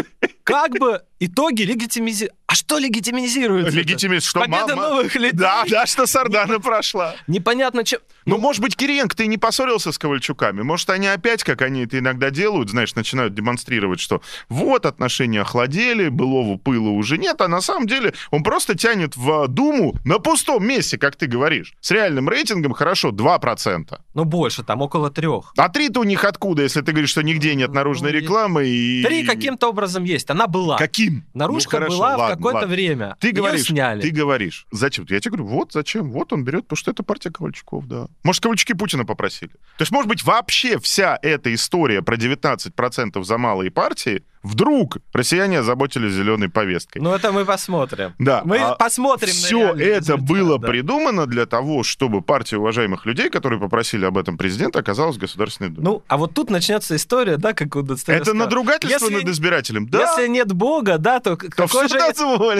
как бы итоги легитимизируют. А что легитимизируется? Легитимист, что Победа мама... новых людей. Да, да, что Сардана прошла. Непонятно чем. Ну, может быть, Кириенко, ты не поссорился с Ковальчуками? Может, они опять, как они это иногда делают, знаешь, начинают демонстрировать, что вот отношения охладели, былого пыла уже нет, а на самом деле он просто тянет в Думу на пустом месте, как ты говоришь. С реальным рейтингом хорошо 2%. Ну, больше, там около трех. А три-то у них откуда, если ты говоришь, что нигде нет наружной Ну, рекламы и... Три каким-то образом есть. Она была. Каким? Наружка Ну, хорошо, была в ладно, какое-то ладно. время. Ты Её говоришь, сняли. ты говоришь. Зачем? Я тебе говорю, вот зачем. Вот он берет, потому что это партия Ковальчуков, да. Может, Ковальчуки Путина попросили. То есть, может быть, вообще вся эта история про 19% за малые партии, вдруг россияне озаботились зеленой повесткой. Ну, это мы посмотрим. Да, Мы а посмотрим на Все реальный это результат, было да. придумано для того, чтобы партия уважаемых людей, которые попросили об этом президента, оказалась в Государственной Думе. Ну, а вот тут начнется история, да, как у Достоевского. это надругательство если- над избирателем. Да, Если нет Бога, да, то то какой же...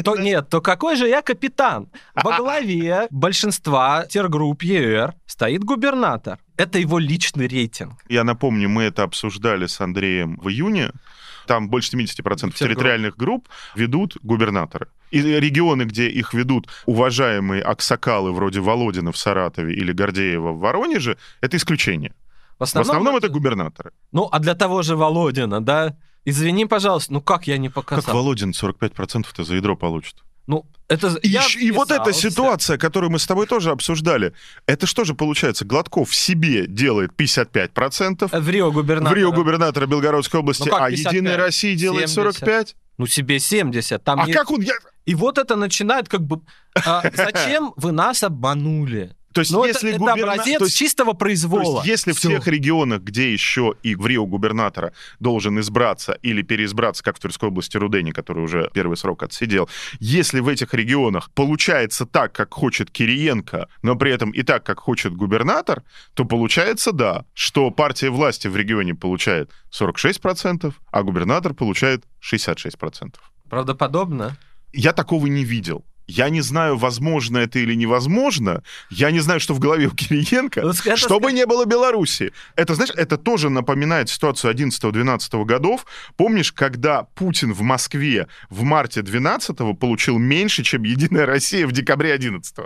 То, нет, то какой же я капитан? Во [laughs] главе большинства тергрупп ЕР стоит губернатор. Это его личный рейтинг. Я напомню, мы это обсуждали с Андреем в июне. Там больше 70% Тергрупп. территориальных групп ведут губернаторы. И регионы, где их ведут уважаемые аксакалы вроде Володина в Саратове или Гордеева в Воронеже, это исключение. В В основном это губернаторы. Ну, а для того же Володина, да? Извини, пожалуйста, ну как я не показал? Как Володин 45%-то за ядро получит? Ну, это... И, я и вот эта ситуация, которую мы с тобой тоже обсуждали, это что же получается? Гладков в себе делает 55%, В Рио губернатор. в Рио губернатора Белгородской области, Ну а 55? Единая Россия делает 70. 45%. Ну, себе 70. Там А не- как он... я- И вот это начинает как бы... а, зачем вы нас обманули? То есть, это, если это губерна- образец то есть- чистого То произвола. есть, если в Всё. тех регионах, где еще и в Рио губернатора должен избраться или переизбраться, как в Тверской области Рудени, который уже первый срок отсидел, если в этих регионах получается так, как хочет Кириенко, но при этом и так, как хочет губернатор, то получается, да, что партия власти в регионе получает 46%, а губернатор получает 66%. Правдоподобно? Я такого не видел. Я не знаю, возможно это или невозможно. Я не знаю, что в голове у Кириенко. Ну, это Чтобы не было Беларуси. Это, знаешь, это тоже напоминает ситуацию 11-12 годов. Помнишь, когда Путин в Москве в марте 12 получил меньше, чем Единая Россия в декабре 11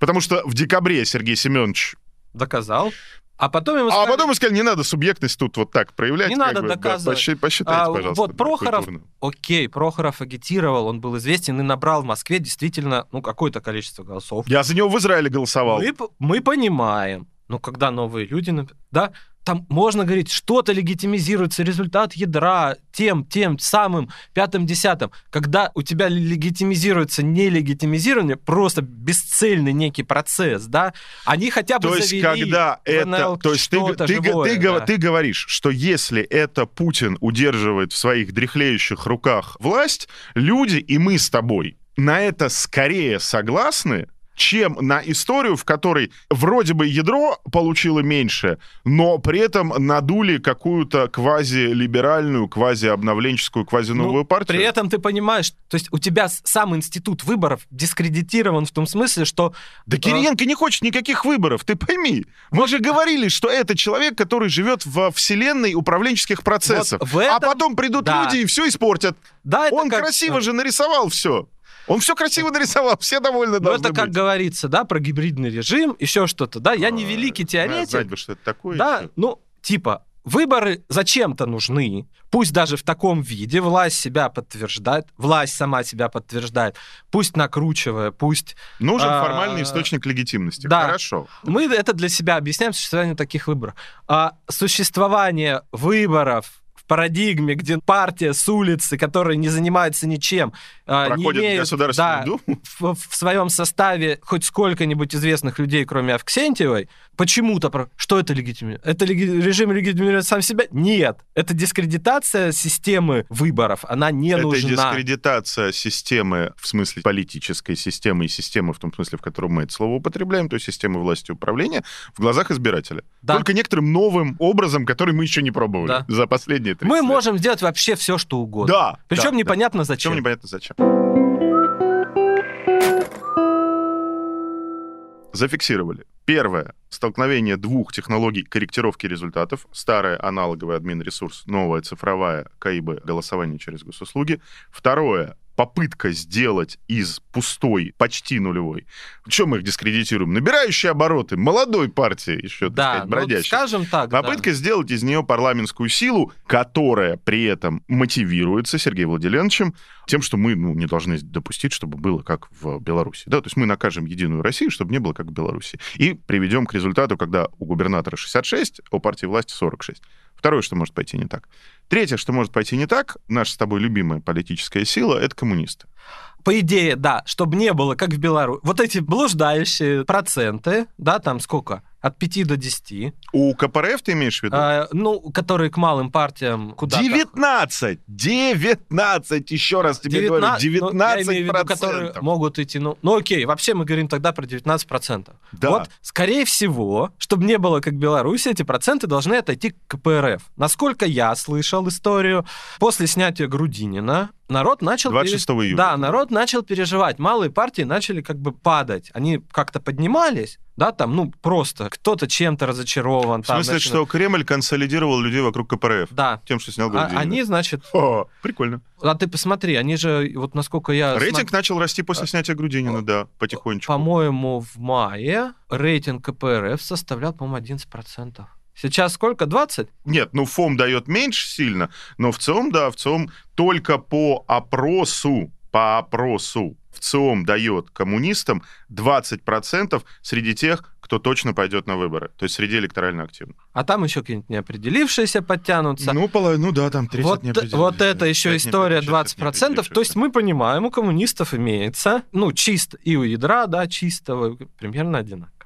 Потому что в декабре Сергей Семенович... Доказал. А потом ему А сказали, потом мы сказали, не надо субъектность тут вот так проявлять. Не надо бы, да, доказывать. посчи- посчитайте, А, пожалуйста. вот да, Прохоров- культурно. окей, Прохоров агитировал, он был известен и набрал в Москве действительно, ну, какое-то количество голосов. Я за него в Израиле голосовал. Мы, мы понимаем, но когда новые люди, да, там можно говорить, что-то легитимизируется, результат ядра тем, тем самым пятым, десятым. Когда у тебя легитимизируется нелегитимизирование, просто бесцельный некий процесс, да, они хотя бы То есть, завели когда это... То есть, ты, ты, живое, ты да. ты говоришь, что если это Путин удерживает в своих дряхлеющих руках власть, люди и мы с тобой на это скорее согласны, чем на историю, в которой вроде бы ядро получило меньше, но при этом надули какую-то квази-либеральную, квази-обновленческую, квази-новую Ну, партию. При этом ты понимаешь, то есть у тебя сам институт выборов дискредитирован в том смысле, что Да Кириенко не хочет никаких выборов, ты пойми. Мы же говорили, что это человек, который живет во вселенной управленческих процессов. Вот в А этом- потом придут да. люди и все испортят. да, это Он как- красиво же нарисовал все. Он все красиво нарисовал, все довольны Ну, должны это как быть. говорится, да, про гибридный режим, еще что-то, да. Я не А, великий теоретик, Знать бы, что это такое. да, ещё. ну, типа, выборы зачем-то нужны, пусть даже в таком виде, власть себя подтверждает, власть сама себя подтверждает, пусть накручивая, пусть... Нужен а, формальный источник легитимности. да. Хорошо. Мы это для себя объясняем, существование таких выборов. А существование выборов в парадигме, где партия с улицы, которая не занимается ничем, а, не Проходит имеет, Государственную да, Думу. в, в своем составе хоть сколько-нибудь известных людей, кроме Авксентьевой, почему-то... Что это легитимизация? Это леги- режим легитимирует сам себя? Нет. Это дискредитация системы выборов. Она не Это нужна. дискредитация системы, в смысле политической системы и системы в том смысле, в котором мы это слово употребляем, то есть системы власти и управления, в глазах избирателя. Да. Только некоторым новым образом, который мы еще не пробовали Да. за последние 30 Мы лет. можем сделать вообще все, что угодно. Да. Причем да, непонятно да. зачем. Причем непонятно зачем. Зафиксировали. Первое. Столкновение двух технологий корректировки результатов. Старая аналоговая админ-ресурс, новая цифровая КАИБы голосование через госуслуги. Второе. Попытка сделать из пустой, почти нулевой, чем мы их дискредитируем? Набирающие обороты молодой партии, еще, так Да, сказать, ну, бродящей. скажем так, да. Попытка сделать из нее парламентскую силу, которая при этом мотивируется Сергеем Владимировичем тем, что мы ну, не должны допустить, чтобы было как в Беларуси. Да? То есть мы накажем Единую Россию, чтобы не было как в Беларуси. И приведем к результату, когда у губернатора 66, а у партии власти 46. Второе, что может пойти не так. Третье, что может пойти не так, наша с тобой любимая политическая сила, это коммунисты. По идее, да, чтобы не было, как в Беларуси. Вот эти блуждающие проценты, да, там сколько? От 5 до 10. У КПРФ ты имеешь в виду? А, ну, которые к малым партиям куда-то... 19! 19! Еще раз тебе говорю, 19 ну, я имею в виду, которые могут идти, ну, ну окей, вообще мы говорим тогда про 19%. Да. Вот, скорее всего, чтобы не было как в Беларуси, эти проценты должны отойти к КПРФ. Насколько я слышал историю, после снятия Грудинина народ начал... 26 пере- июля. Да, народ начал переживать. Малые партии начали как бы падать. Они как-то поднимались, да, там, ну, просто кто-то чем-то разочарован. В там, смысле, что Кремль консолидировал людей вокруг КПРФ? Да. Тем, что снял А- Грудинина. они, значит, О, прикольно. а ты посмотри, они же, вот насколько я... Рейтинг смо- начал расти после снятия Грудинина, да, потихонечку. По-моему, в мае рейтинг КПРФ составлял, по-моему, 11%. Сейчас сколько? 20? Нет, ну ФОМ дает меньше сильно, но ВЦИОМ, да, ВЦИОМ только по опросу, по опросу ВЦИОМ дает коммунистам 20% среди тех, кто точно пойдет на выборы, то есть среди электорально активных. А там еще какие-нибудь неопределившиеся подтянутся. Ну, половина, ну да, там 30 вот, вот это еще история неопределившихся, 20%. То есть мы понимаем, у коммунистов имеется, ну, чисто, и у ядра, да, чистого, примерно одинаково.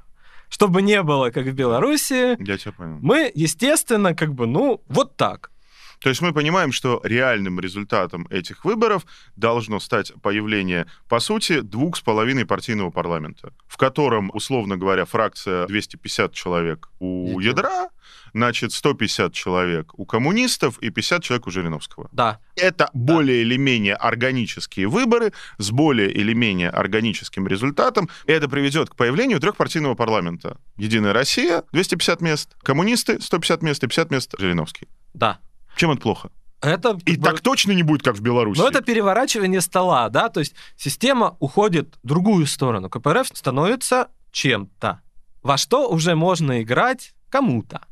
Чтобы не было, как в Беларуси, Я тебя понял. мы, естественно, как бы, ну, вот так. То есть мы понимаем, что реальным результатом этих выборов должно стать появление, по сути, двух с половиной партийного парламента, в котором, условно говоря, фракция 250 человек у Едино. ядра, значит, 150 человек у коммунистов и 50 человек у Жириновского. Да. Это более или менее органические выборы с более или менее органическим результатом. И это приведет к появлению трехпартийного парламента. Единая Россия, 250 мест, коммунисты, 150 мест и 50 мест Жириновский. Да. Чем это плохо? Это И так точно не будет, как в Беларуси. Но это переворачивание стола, да, то есть система уходит в другую сторону. КПРФ становится чем-то, во что уже можно играть кому-то.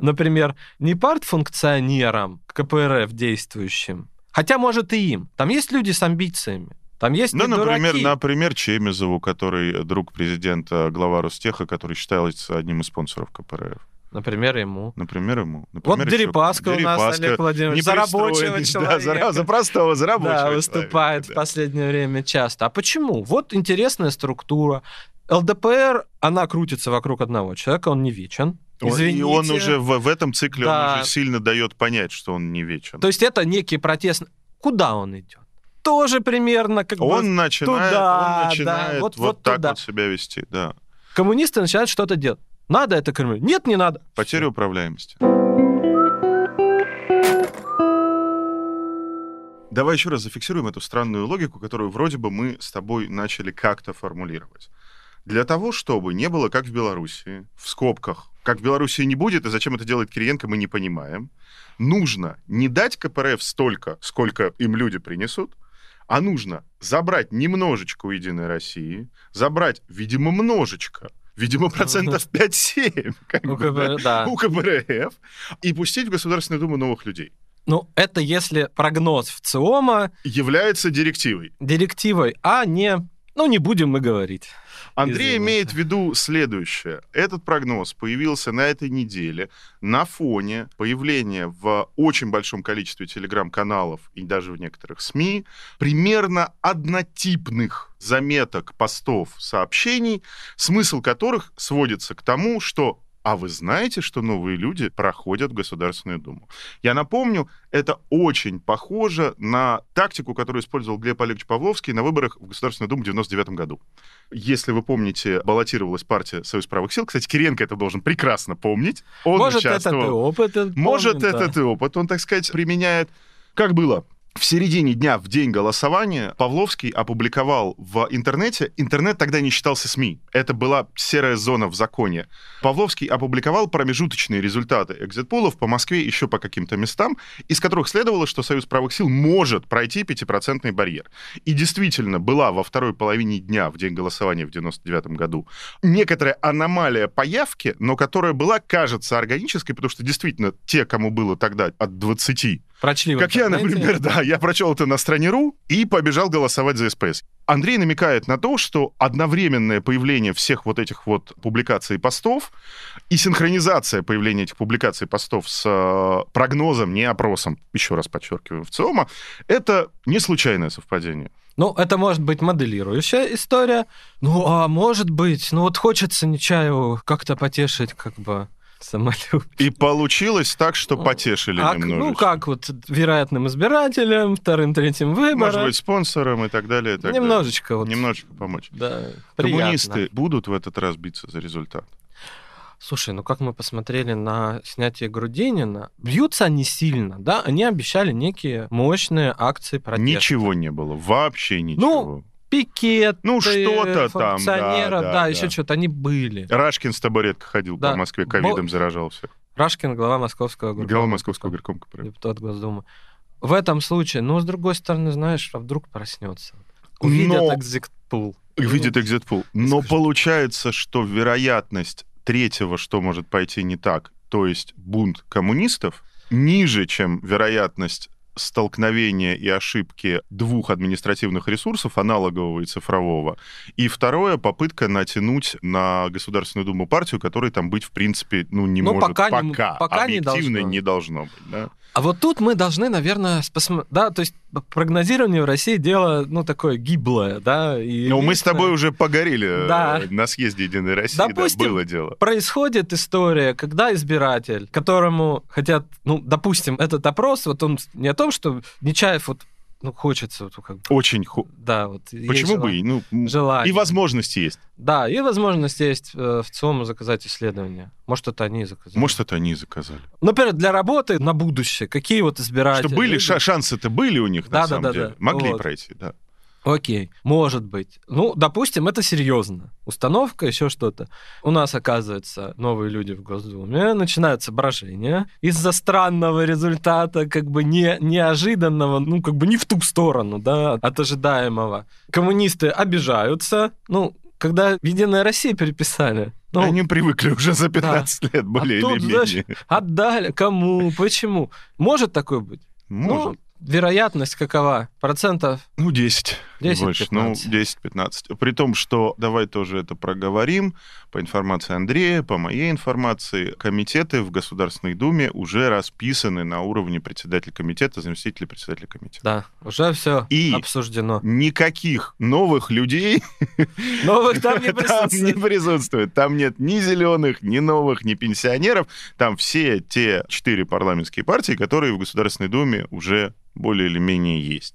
Например, не партфункционерам КПРФ действующим, хотя, может, и им. Там есть люди с амбициями. Там есть Ну, например, дураки. например, Чемизову, который друг президента, глава Ростеха, который считается одним из спонсоров КПРФ. Например, ему. Например, ему. Вот Например, еще Дерипаска у нас, Дерипаска. Олег Владимирович, за рабочего [laughs] человека. Да, за, за простого, за рабочего Да, человека, выступает да. в последнее время часто. А почему? Вот интересная структура. ЛДПР, она крутится вокруг одного человека, он не вечен. Извините. И он уже в, в этом цикле Да. он уже сильно дает понять, что он не вечен. То есть это некий протест. Куда он идет? Тоже примерно как бы Он начинает, туда, он начинает да, вот, вот- вот так туда. вот себя вести, да. коммунисты начинают что-то делать. Надо это Кремлю? Нет, не надо. Потеря управляемости. Давай еще раз зафиксируем эту странную логику, которую вроде бы мы с тобой начали как-то формулировать. Для того, чтобы не было как в Беларуси, в скобках, как в Беларуси не будет, и зачем это делает Кириенко, мы не понимаем, нужно не дать КПРФ столько, сколько им люди принесут, а нужно забрать немножечко у Единой России, забрать, видимо, множечко, видимо, процентов 5-7 как бы, как бы, да. у КПРФ, и пустить в Государственную Думу новых людей. Ну, это если прогноз в ЦИОМа Является директивой. директивой, а не... Ну, не будем мы говорить. Андрей Извините. имеет в виду следующее. Этот прогноз появился на этой неделе на фоне появления в очень большом количестве телеграм-каналов и даже в некоторых СМИ примерно однотипных заметок, постов, сообщений, смысл которых сводится к тому, что а вы знаете, что новые люди проходят в Государственную Думу? Я напомню, это очень похоже на тактику, которую использовал Глеб Олегович Павловский на выборах в Государственную Думу в 99 году. Если вы помните, баллотировалась партия Союз правых сил. Кстати, Киренко это должен прекрасно помнить. Он Может, участвовал. ты опыт. этот Может, помним, да. этот и опыт. Он, так сказать, применяет. Как было? В середине дня, в день голосования, Павловский опубликовал в интернете, интернет тогда не считался СМИ, это была серая зона в законе. Павловский опубликовал промежуточные результаты экзит-полов по Москве еще по каким-то местам, из которых следовало, что Союз правых сил может пройти пятипроцентный барьер. И действительно была во второй половине дня, в день голосования в 99 году, некоторая аномалия по явке, но которая была, кажется, органической, потому что действительно те, кому было тогда от 20 Прочли как я, например, да, я прочел это на стране РУ и побежал голосовать за СПС. Андрей намекает на то, что одновременное появление всех вот этих вот публикаций и постов и синхронизация появления этих публикаций и постов с э, прогнозом, не опросом, еще раз подчеркиваю, в ЦИОМа, это не случайное совпадение. Ну, это может быть моделирующая история. Ну, а может быть, ну вот хочется Нечаеву как-то потешить, как бы [laughs] самолюбие. И получилось так, что потешили а, немножечко. Ну, как вот вероятным избирателям, вторым, третьим выборам. Может быть, спонсором и так далее. И так Немножечко далее. вот. Немножечко помочь. Да, Коммунисты приятно. будут в этот раз биться за результат? Слушай, ну как мы посмотрели на снятие Грудинина, бьются они сильно, да? Они обещали некие мощные акции протеста. Ничего не было, вообще ничего. Пикет, Ну, что-то там, да, да, да, да. еще что-то, они были. Рашкин с табуреткой ходил Да. по Москве, ковидом заражал всех. Рашкин, глава Московского горкома. Глава Московского горкома. Депутат Госдумы. В этом случае, ну, с другой стороны, знаешь, а вдруг проснется. Увидят Но- экзит-пул. Видит экзит-пул. Но Скажи. получается, что вероятность третьего, что может пойти не так, то есть бунт коммунистов, ниже, чем вероятность столкновения и ошибки двух административных ресурсов, аналогового и цифрового. И второе, попытка натянуть на Государственную Думу партию, которой там быть, в принципе, ну, не Ну, может пока не- пока. пока не Объективно должно. не должно быть. Да? А вот тут мы должны, наверное, посмотреть, да, то есть прогнозирование в России дело, ну, такое гиблое, да. И Ну, мы с тобой уже погорели э, Да. на съезде Единой России, да, Допустим, было дело. Происходит история, когда избиратель, которому хотят, ну, допустим, этот опрос, вот он не о том, что Нечаев вот, ну, хочется, как бы, Очень ху... да, вот. Почему бы? желание. и? Ну, Желание. и возможности есть. Да, и возможность есть э, в ЦИОМу заказать исследования. Может, это они заказали. Может, это они заказали. Например, для работы на будущее. Какие вот избиратели? Что были, люди? шансы-то были у них, Да, на да, самом да, деле. да. Могли Вот. пройти, да. Окей, может быть. Ну, допустим, это серьезно. Установка, еще что-то. У нас, оказывается, новые люди в Госдуме, начинаются брожения из-за странного результата, как бы не, неожиданного, ну, как бы не в ту сторону, да, от ожидаемого. Коммунисты обижаются, ну, когда Единая Россия переписали. Ну, Они привыкли уже за 15 лет, более тут, или знаешь, менее. отдали, кому, почему? Может такое быть? Может. Ну, вероятность какова? Процентов Ну, 10. не 10-15. больше. Ну, 10-15. При том, что, давай тоже это проговорим, по информации Андрея, по моей информации, комитеты в Государственной Думе уже расписаны на уровне председателя комитета, заместителя председателя комитета. Да, уже все И- обсуждено. Никаких новых людей [laughs] Новых там не [laughs] Там не присутствует. Там нет ни зеленых, ни новых, ни пенсионеров. Там все те четыре парламентские партии, которые в Государственной Думе уже более или менее есть.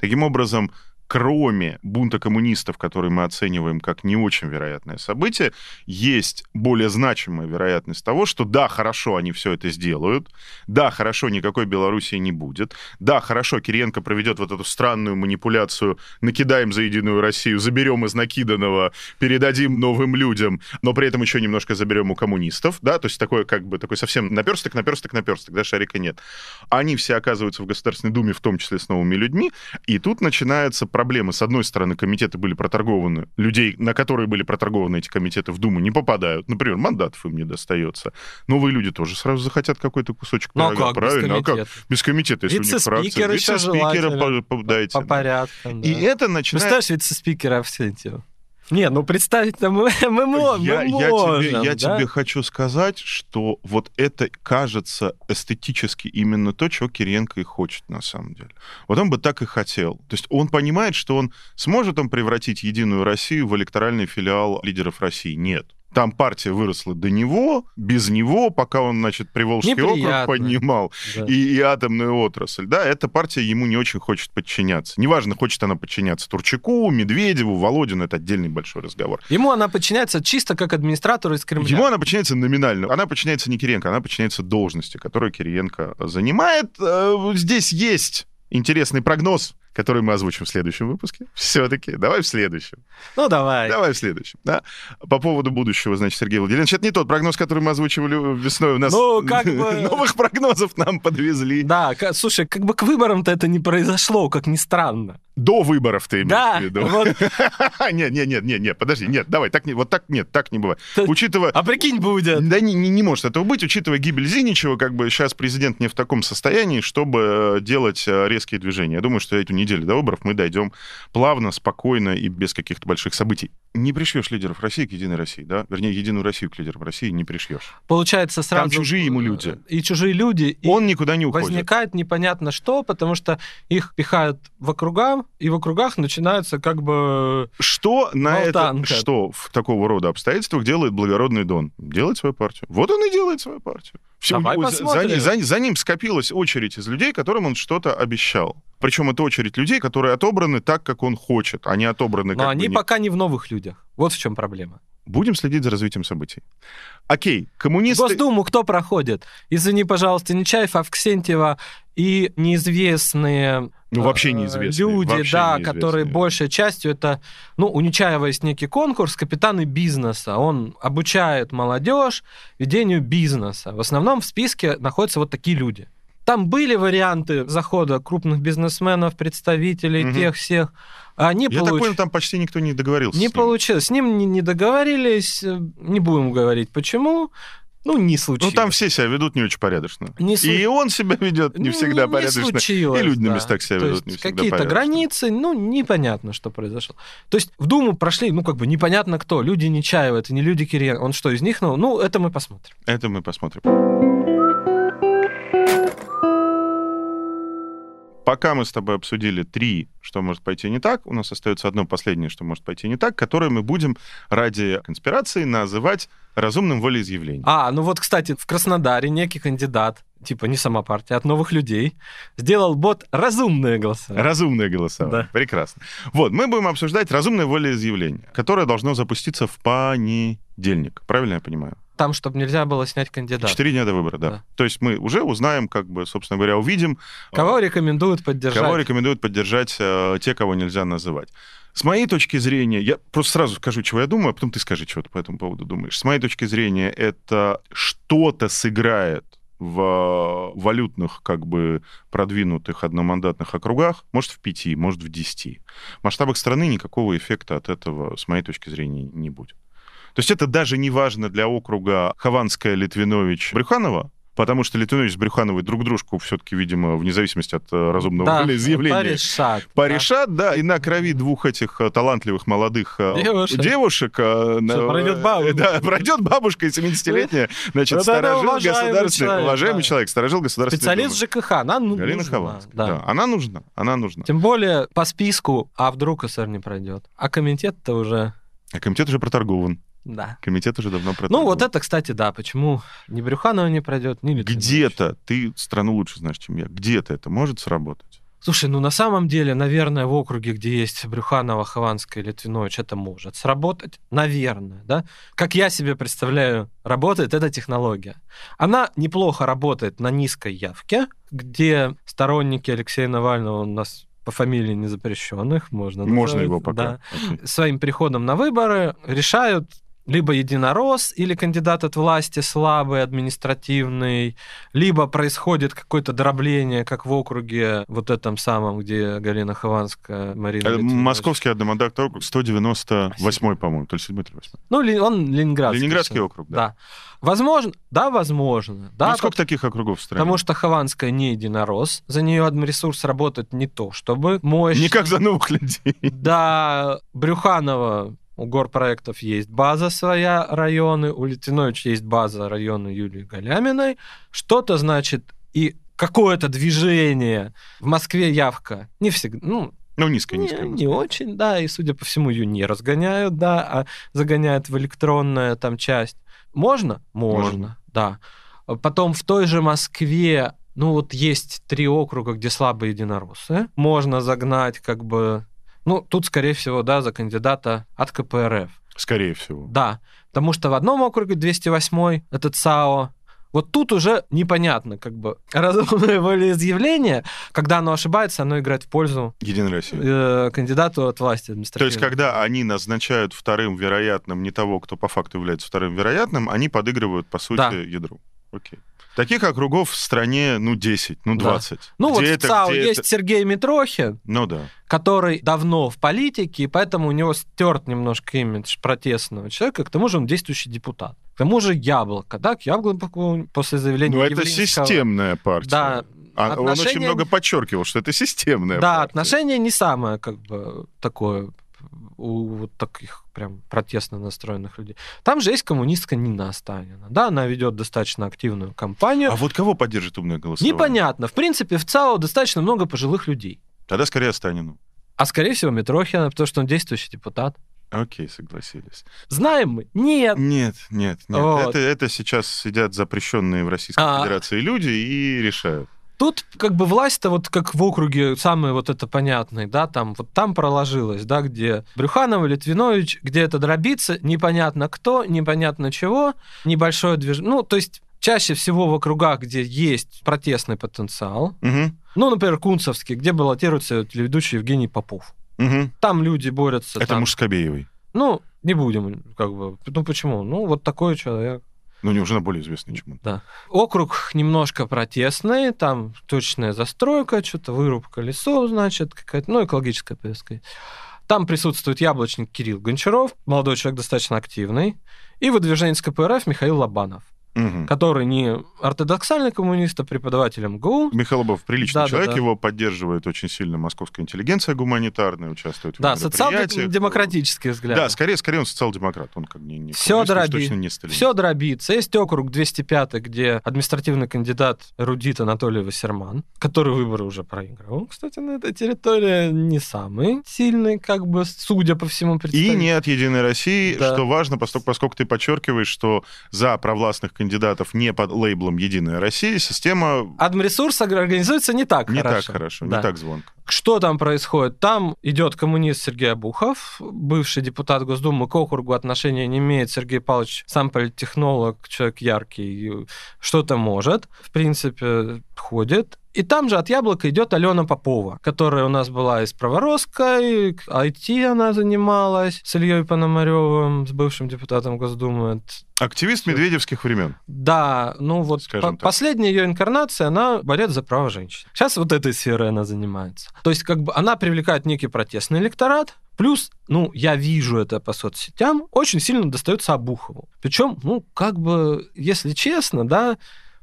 Таким образом, кроме бунта коммунистов, который мы оцениваем как не очень вероятное событие, есть более значимая вероятность того, что да, хорошо, они все это сделают, да, хорошо, никакой Белоруссии не будет, да, хорошо, Кириенко проведет вот эту странную манипуляцию, накидаем за Единую Россию, заберем из накиданного, передадим новым людям, но при этом еще немножко заберем у коммунистов, да, то есть такое как бы такой совсем наперсток, наперсток, наперсток, да, шарика нет. Они все оказываются в Государственной Думе, в том числе с новыми людьми, и тут начинается проблема. С одной стороны, комитеты были проторгованы, людей, на которые были проторгованы эти комитеты в Думу, не попадают. Например, мандатов им не достается. Новые люди тоже сразу захотят какой-то кусочек Ну а как, без правильно? А как? комитета? Без комитета, если у них фракция. Вице-спикера по- по- дайте. По порядкам, да. И это начинает... Представляешь, вице-спикера Авсентьева? Не, ну представить-то мы, [laughs] мы, мы я, я можем, тебе, я да? тебе хочу сказать, что вот это кажется эстетически именно то, чего Кириенко и хочет на самом деле. Вот он бы так и хотел. То есть он понимает, что он сможет он превратить Единую Россию в электоральный филиал лидеров России? Нет. Там партия выросла до него, без него, пока он, значит, Приволжский округ Неприятно. поднимал, Да. и, и атомную отрасль. Да, эта партия ему не очень хочет подчиняться. Неважно, хочет она подчиняться Турчаку, Медведеву, Володину, это отдельный большой разговор. Ему она подчиняется чисто как администратору из Кремля. Ему она подчиняется номинально. Она подчиняется не Кириенко, она подчиняется должности, которую Кириенко занимает. Э, Здесь есть интересный прогноз, который мы озвучим в следующем выпуске. Все-таки. Давай в следующем. Ну, давай. Давай в следующем. Да? По поводу будущего, значит, Сергей Владимирович. Это не тот прогноз, который мы озвучивали весной. У нас Ну, как бы- [laughs] новых прогнозов нам подвезли. Да, слушай, как бы к выборам-то это не произошло, как ни странно. До выборов ты имеешь Да, в виду. вот. [laughs] Нет, нет, нет, нет, нет, подожди, нет, давай, так не, вот так нет, так не бывает. Учитывая, А прикинь, будет. да не, не, не может этого быть, учитывая гибель Зиничева, как бы сейчас президент не в таком состоянии, чтобы э, делать э, резкие движения. Я думаю, что эту неделю до выборов мы дойдем плавно, спокойно и без каких-то больших событий. Не пришьешь лидеров России к Единой России, да? Вернее, Единую Россию к лидерам России не пришьешь. Получается сразу... чужие ему люди. И чужие люди. и Он никуда не уходит. возникает непонятно что, потому что их пихают в округам, и в округах начинаются как бы... Что на это, что в такого рода обстоятельствах делает благородный Дон? Делает свою партию. Вот он и делает свою партию. Всё, Давай у посмотрим. за, за- за ним скопилась очередь из людей, которым он что-то обещал. Причем это очередь людей, которые отобраны так, как он хочет, а не отобраны Но как они бы пока не в новых людях. Вот в чем проблема. Будем следить за развитием событий. Окей, коммунисты... Госдуму кто проходит? Извини, пожалуйста, Нечаев, Авксентьева и неизвестные Ну, вообще э, неизвестные, люди, вообще да, неизвестные. которые большей частью это, ну, у Нечаева есть некий конкурс «Капитаны бизнеса». Он обучает молодежь ведению бизнеса. В основном в списке находятся вот такие люди. Там были варианты захода крупных бизнесменов, представителей Мгм. тех всех. А не Я так получ- понял, там почти никто не договорился. не с получилось. С ним не, не договорились. э, Не будем говорить, почему. Ну, не Ну, случилось. там все себя ведут не очень порядочно. Не слу- И он себя ведет не Ну, всегда порядочно. случилось, и люди на да. местах себя То ведут не всегда Какие-то границы, ну, непонятно, что произошло. То есть в Думу прошли, ну, как бы непонятно кто. Люди Нечаева, это не люди Кириенко. Он что, из них? Ну, ну, это мы посмотрим. Это мы посмотрим. Пока мы с тобой обсудили три, что может пойти не так, у нас остается одно последнее, что может пойти не так, которое мы будем ради конспирации называть разумным волеизъявлением. А, ну вот, кстати, в Краснодаре некий кандидат, типа не сама партия, от новых людей, сделал бот «Разумное голосование». Разумное голосование. Да. Прекрасно. Вот, мы будем обсуждать разумное волеизъявление, которое должно запуститься в понедельник. Правильно я понимаю? Там, чтобы нельзя было снять кандидата. Четыре дня до выбора, да. Да. То есть мы уже узнаем, как бы, собственно говоря, увидим, Кого рекомендуют поддержать? Кого рекомендуют поддержать э, те, кого нельзя называть? С моей точки зрения, я просто сразу скажу, чего я думаю, а потом ты скажи, что ты по этому поводу думаешь. С моей точки зрения, это что-то сыграет в э, валютных, как бы, продвинутых одномандатных округах, может, в пяти, может, в десяти. В масштабах страны никакого эффекта от этого, с моей точки зрения, не будет. То есть это даже не важно для округа Хованская, Литвинович, Брюханова, потому что Литвинович с Брюхановой друг дружку все-таки, видимо, вне зависимости от э, разумного Да, волеизъявления, порешат. порешат, да, и на крови двух этих э, талантливых молодых э, Девушек. девушек Что, пройдет бабушка. Да, пройдет бабушка 70-летняя, значит, это сторожил государственный, человек, уважаемый да. человек, сторожил государственный Специалист ЖКХ, она ну, Галина нужна, Хованская. да. Да. она нужна, она нужна. Тем более по списку, а вдруг СР не пройдет. А комитет-то уже, А комитет уже проторгован. Да. Комитет уже давно проторгован. Ну, вот это, кстати, да, почему ни Брюханова не пройдет, ни. Где-то, ты страну лучше знаешь, чем я, где-то это может сработать? Слушай, ну на самом деле, наверное, в округе, где есть Брюханова, Хованская, Литвинович, это может сработать. Наверное, да? Как я себе представляю, работает эта технология. Она неплохо работает на низкой явке, где сторонники Алексея Навального у нас по фамилии незапрещенных, можно Можно называть, его да, пока. Окей. своим приходом на выборы решают либо единорос или кандидат от власти слабый, административный, либо происходит какое-то дробление, как в округе вот этом самом, где Галина Хованская, Марина Э, Литвинович. Московский одномандатный округ 198 по-моему, то ли 7 то ли 8 Ну, он ленинградский. Ленинградский округ, да. Да. Возможно, да, возможно. Да, ну, сколько таких округов в стране? Потому что Хованская не единорос, за нее админресурс работает не то, чтобы мощно. Не как за новых людей. Да, Брюханова у горпроектов есть база своя, районы, у Литвиновича есть база района Юлии Галяминой. Что-то значит и какое-то движение. В Москве явка не всегда, ну, Ну, низкая, не, низкая. не очень, да, и, судя по всему, ее не разгоняют, да, а загоняют в электронная там часть. Можно? Можно, Можно. да. Потом в той же Москве, ну вот есть три округа, где слабые единороссы. Можно загнать как бы... Ну, тут, скорее всего, да, за кандидата от КПРФ. Скорее всего. Да, потому что в одном округе 208 этот САО, Вот тут уже непонятно, как бы, [laughs] разумное волеизъявление, когда оно ошибается, оно играет в пользу Единой России. э, кандидату от власти То есть, когда они назначают вторым вероятным не того, кто по факту является вторым вероятным, они подыгрывают, по сути, Да. ядру. Окей. Таких округов в стране, ну, 10, ну, Да. 20. Ну вот Где в это, ЦАУ где есть это? Сергей Митрохин, Ну, да. который давно в политике, и поэтому у него стерт немножко имидж протестного человека, к тому же он действующий депутат. К тому же Яблоко, да, к Яблоку после заявления Ну, это системная партия. Да, А Он очень отношения- много подчеркивал, что это системная да, партия. отношение не самое, как бы, такое у вот таких прям протестно настроенных людей. Там же есть коммунистка Нина Останина, да, она ведет достаточно активную кампанию. А вот кого поддержит умное голосование? Непонятно. В принципе, в ЦАО достаточно много пожилых людей. Тогда скорее Останину. А скорее всего Митрохина, потому что он действующий депутат. Окей, согласились. Знаем мы? Нет. Нет, нет, нет. Вот. Это, это сейчас сидят запрещенные в Российской А. Федерации люди и решают. Тут как бы власть-то вот как в округе самый вот это понятный, да, там вот там проложилась, да, где Брюханов, Литвинович, где это дробится, непонятно кто, непонятно чего, небольшое движение. Ну, то есть чаще всего в округах, где есть протестный потенциал, Мгм, ну, например, Кунцевский, где баллотируется телеведущий Евгений Попов. мгм. Там люди борются. Это там, муж Скобеевой. Ну, не будем, как бы. Ну, почему? Ну, вот такой человек. Ну, не уже на более известный, чем он. Да. Округ немножко протестный, там точная застройка, что-то вырубка лесов, значит, какая-то, ну, экологическая повестка. Там присутствует яблочник Кирилл Гончаров, молодой человек достаточно активный, и выдвиженец КПРФ Михаил Лобанов, Мгм. который не ортодоксальный коммунист, а преподаватель МГУ. Михаил Лобов приличный Да, да, человек, да. его поддерживает очень сильно московская интеллигенция гуманитарная, участвует в Да, социал-демократический взгляд. Да, скорее, скорее он социал-демократ, он как не, не Всё коммунист, уж дроби. точно не сталинист. Все дробится. Есть округ 205, где административный кандидат эрудит Анатолий Вассерман, который выборы уже проиграл. Кстати, на этой территории не самый сильный, как бы, судя по всему, И представитель. не от Единой России, Да. что важно, поскольку, поскольку ты подчеркиваешь, что за провластных кандидатов не под лейблом Единая Россия система Адмресурс организуется не так не хорошо. так хорошо, Да. не так звонко. Что там происходит? Там идет коммунист Сергей Абухов, бывший депутат Госдумы к округу отношения не имеет. Сергей Павлович сам политтехнолог, человек яркий, что-то может, в принципе, ходит. И там же от Яблока идет Алена Попова, которая у нас была из Проворовской, IT она занималась с Ильей Пономаревым, с бывшим депутатом Госдумы. Активист медведевских времен. Да, ну вот по- последняя ее инкарнация, она борец за права женщин. Сейчас вот этой сферой она занимается. То есть как бы она привлекает некий протестный электорат, плюс, ну, я вижу это по соцсетям, очень сильно достается Абухову. Причем, ну, как бы, если честно, да,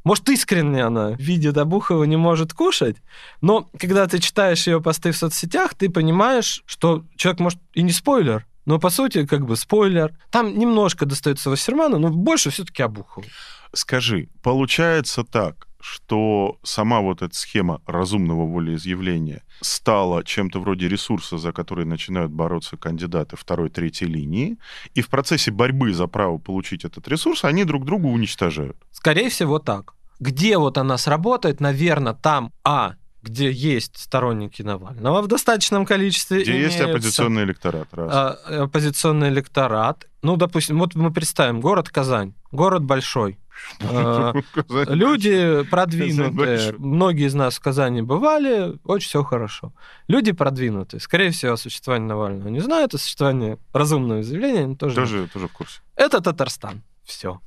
может, искренне она видит Абухова не может кушать, но когда ты читаешь ее посты в соцсетях, ты понимаешь, что человек, может, и не спойлер, но, по сути, как бы спойлер. Там немножко достается Вассерману, но больше все-таки Абухову. Скажи, получается так, что сама вот эта схема разумного волеизъявления стала чем-то вроде ресурса, за который начинают бороться кандидаты второй, третьей линии, и в процессе борьбы за право получить этот ресурс они друг друга уничтожают. Скорее всего, так. Где вот она сработает, наверное, там, а, где есть сторонники Навального в достаточном количестве. Где есть имеются, оппозиционный электорат. Раз. а, оппозиционный электорат. Ну, допустим, вот мы представим, город Казань, город большой. А, Люди продвинутые, многие из нас в Казани бывали, очень все хорошо. Люди продвинутые, скорее всего, о существовании Навального не знают, о существовании разумного заявления они тоже, Тоже, тоже в курсе. Это Татарстан. Все.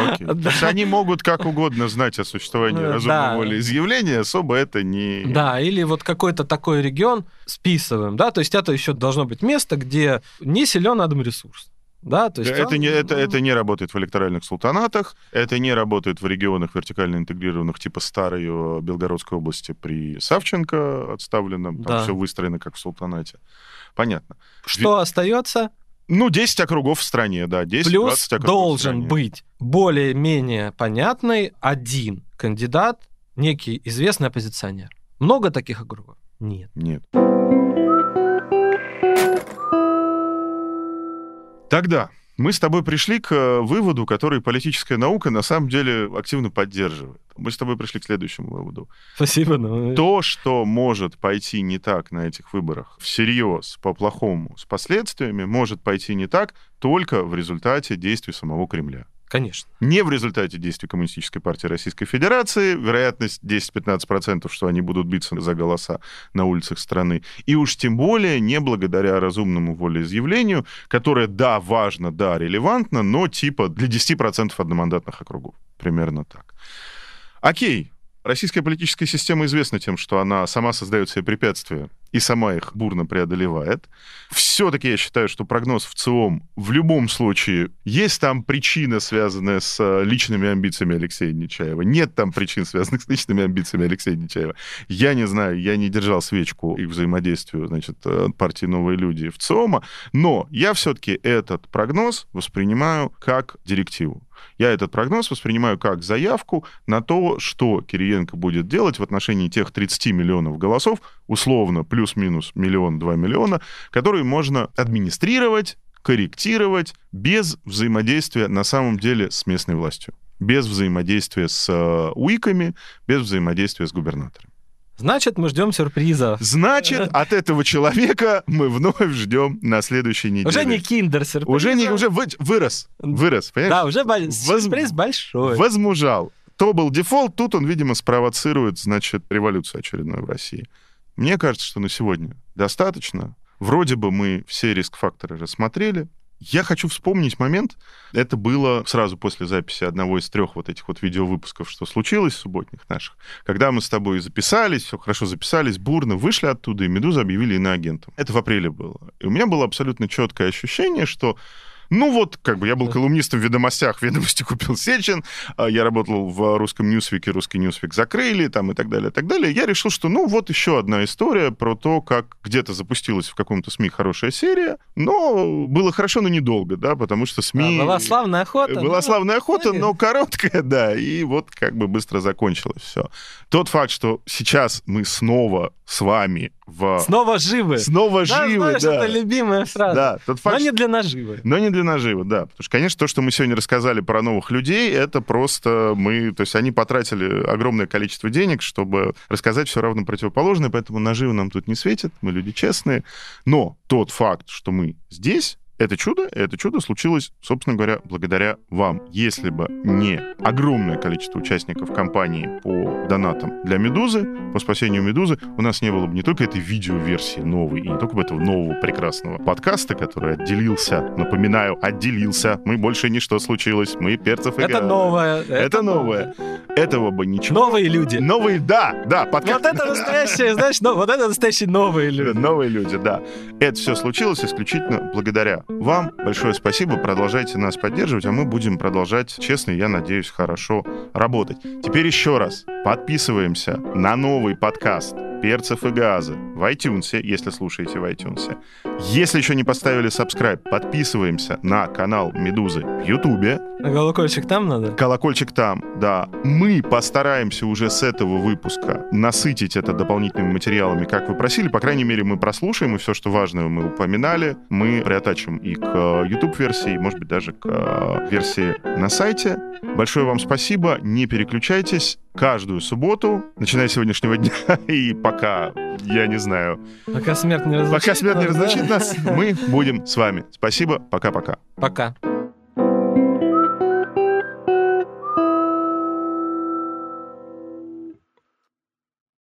Окей. Да. То есть они могут как угодно знать о существовании Ну, разумного да. волеизъявления, особо это не... Да, или вот какой-то такой регион списываем, да, то есть это еще должно быть место, где не силен адмресурс. Да, то есть это, он, не, это, это не работает в электоральных султанатах, это не работает в регионах вертикально интегрированных, типа старой э, Белгородской области при Савченко отставленном. Там Да. все выстроено как в султанате. Понятно. Что остается? Ну, 10 округов в стране, да, 10-20 Плюс должен быть более-менее понятный один кандидат, некий известный оппозиционер. Много таких округов? Нет. Нет. Тогда мы с тобой пришли к э, выводу, который политическая наука на самом деле активно поддерживает. Мы с тобой пришли к следующему выводу. Спасибо. но- То, что может пойти не так на этих выборах всерьез, по-плохому, с последствиями, может пойти не так только в результате действий самого Кремля. Конечно. Не в результате действий Коммунистической партии Российской Федерации, вероятность 10-15%, что они будут биться за голоса на улицах страны, и уж тем более не благодаря разумному волеизъявлению, которое, да, важно, да, релевантно, но типа для 10% одномандатных округов. Примерно так. Окей, Российская политическая система известна тем, что она сама создает себе препятствия и сама их бурно преодолевает. Все-таки я считаю, что прогноз в ЦИОМ в любом случае есть там причина, связанная с э, личными амбициями Алексея Нечаева. Нет там причин, связанных с личными амбициями Алексея Нечаева. Я не знаю, я не держал свечку их взаимодействию, значит, э, партии «Новые люди» в ЦИОМа, но я все-таки этот прогноз воспринимаю как директиву. Я этот прогноз воспринимаю как заявку на то, что Кириенко будет делать в отношении тех 30 миллионов голосов, условно, плюс-минус миллион-два миллиона, которые можно администрировать, корректировать без взаимодействия на самом деле с местной властью, без взаимодействия с э, УИКами, без взаимодействия с губернаторами. Значит, мы ждем сюрприза. Значит, от этого человека мы вновь ждем на следующей неделе. Уже не киндер сюрприз. Уже, не, уже вы, вырос. Вырос, понимаешь? Да, уже Воз... сюрприз большой. Возмужал. То был дефолт, тут он, видимо, спровоцирует, значит, революцию очередную в России. Мне кажется, что на сегодня достаточно. Вроде бы мы все риск-факторы рассмотрели. Я хочу вспомнить момент. Это было сразу после записи одного из трех вот этих вот видеовыпусков, что случилось, субботних наших. Когда мы с тобой записались, все хорошо записались, бурно вышли оттуда, и «Медузу» объявили иноагентом. Это в апреле было. И у меня было абсолютно четкое ощущение, что ну вот, как бы я был колумнистом в «Ведомостях», «Ведомости» купил Сечин, а я работал в русском Newsweek, русский Newsweek закрыли, там и так далее, и так далее. Я решил, что ну вот еще одна история про то, как где-то запустилась в каком-то СМИ хорошая серия, но было хорошо, но недолго, да, потому что СМИ... А была славная охота. Была ну, славная охота, но короткая, [laughs] да, и вот как бы быстро закончилось все. Тот факт, что сейчас мы снова с вами в... Снова живы. Снова да, живы, знаешь, да. это любимая фраза. Да, тот факт, но не для наживы. Но не для наживы, да. Потому что, конечно, то, что мы сегодня рассказали про новых людей, это просто мы... То есть они потратили огромное количество денег, чтобы рассказать все равно противоположное, поэтому наживы нам тут не светит, мы люди честные. Но тот факт, что мы здесь, это чудо, это чудо случилось, собственно говоря, благодаря вам. Если бы не огромное количество участников кампании по донатам для «Медузы», по спасению «Медузы», у нас не было бы не только этой видеоверсии новой, и не только бы этого нового прекрасного подкаста, который отделился, напоминаю, отделился. Мы больше не что случилось, мы перцев и Это новое. Это, это новое. Этого бы ничего. Новые люди. Новые, да, да. Подкаст. Вот это настоящие, знаешь, вот это настоящие новые люди. Новые люди, да. Это все случилось исключительно благодаря вам большое спасибо. Продолжайте нас поддерживать, а мы будем продолжать, честно, я надеюсь, хорошо работать. Теперь еще раз подписываемся на новый подкаст перцев и газа в iTunes, если слушаете в iTunes. Если еще не поставили subscribe, подписываемся на канал Медузы в Ютубе. А колокольчик там надо? Колокольчик там, да. Мы постараемся уже с этого выпуска насытить это дополнительными материалами, как вы просили. По крайней мере, мы прослушаем, и все, что важное мы упоминали, мы приотачим и к YouTube-версии, может быть, даже к э, версии на сайте. Большое вам спасибо. Не переключайтесь каждую субботу, начиная с сегодняшнего [laughs] дня, и пока, я не знаю... Пока смерть не разлучит Пока смерть не разлучит нас, мы будем с вами. Спасибо, пока-пока. Пока. -пока. пока.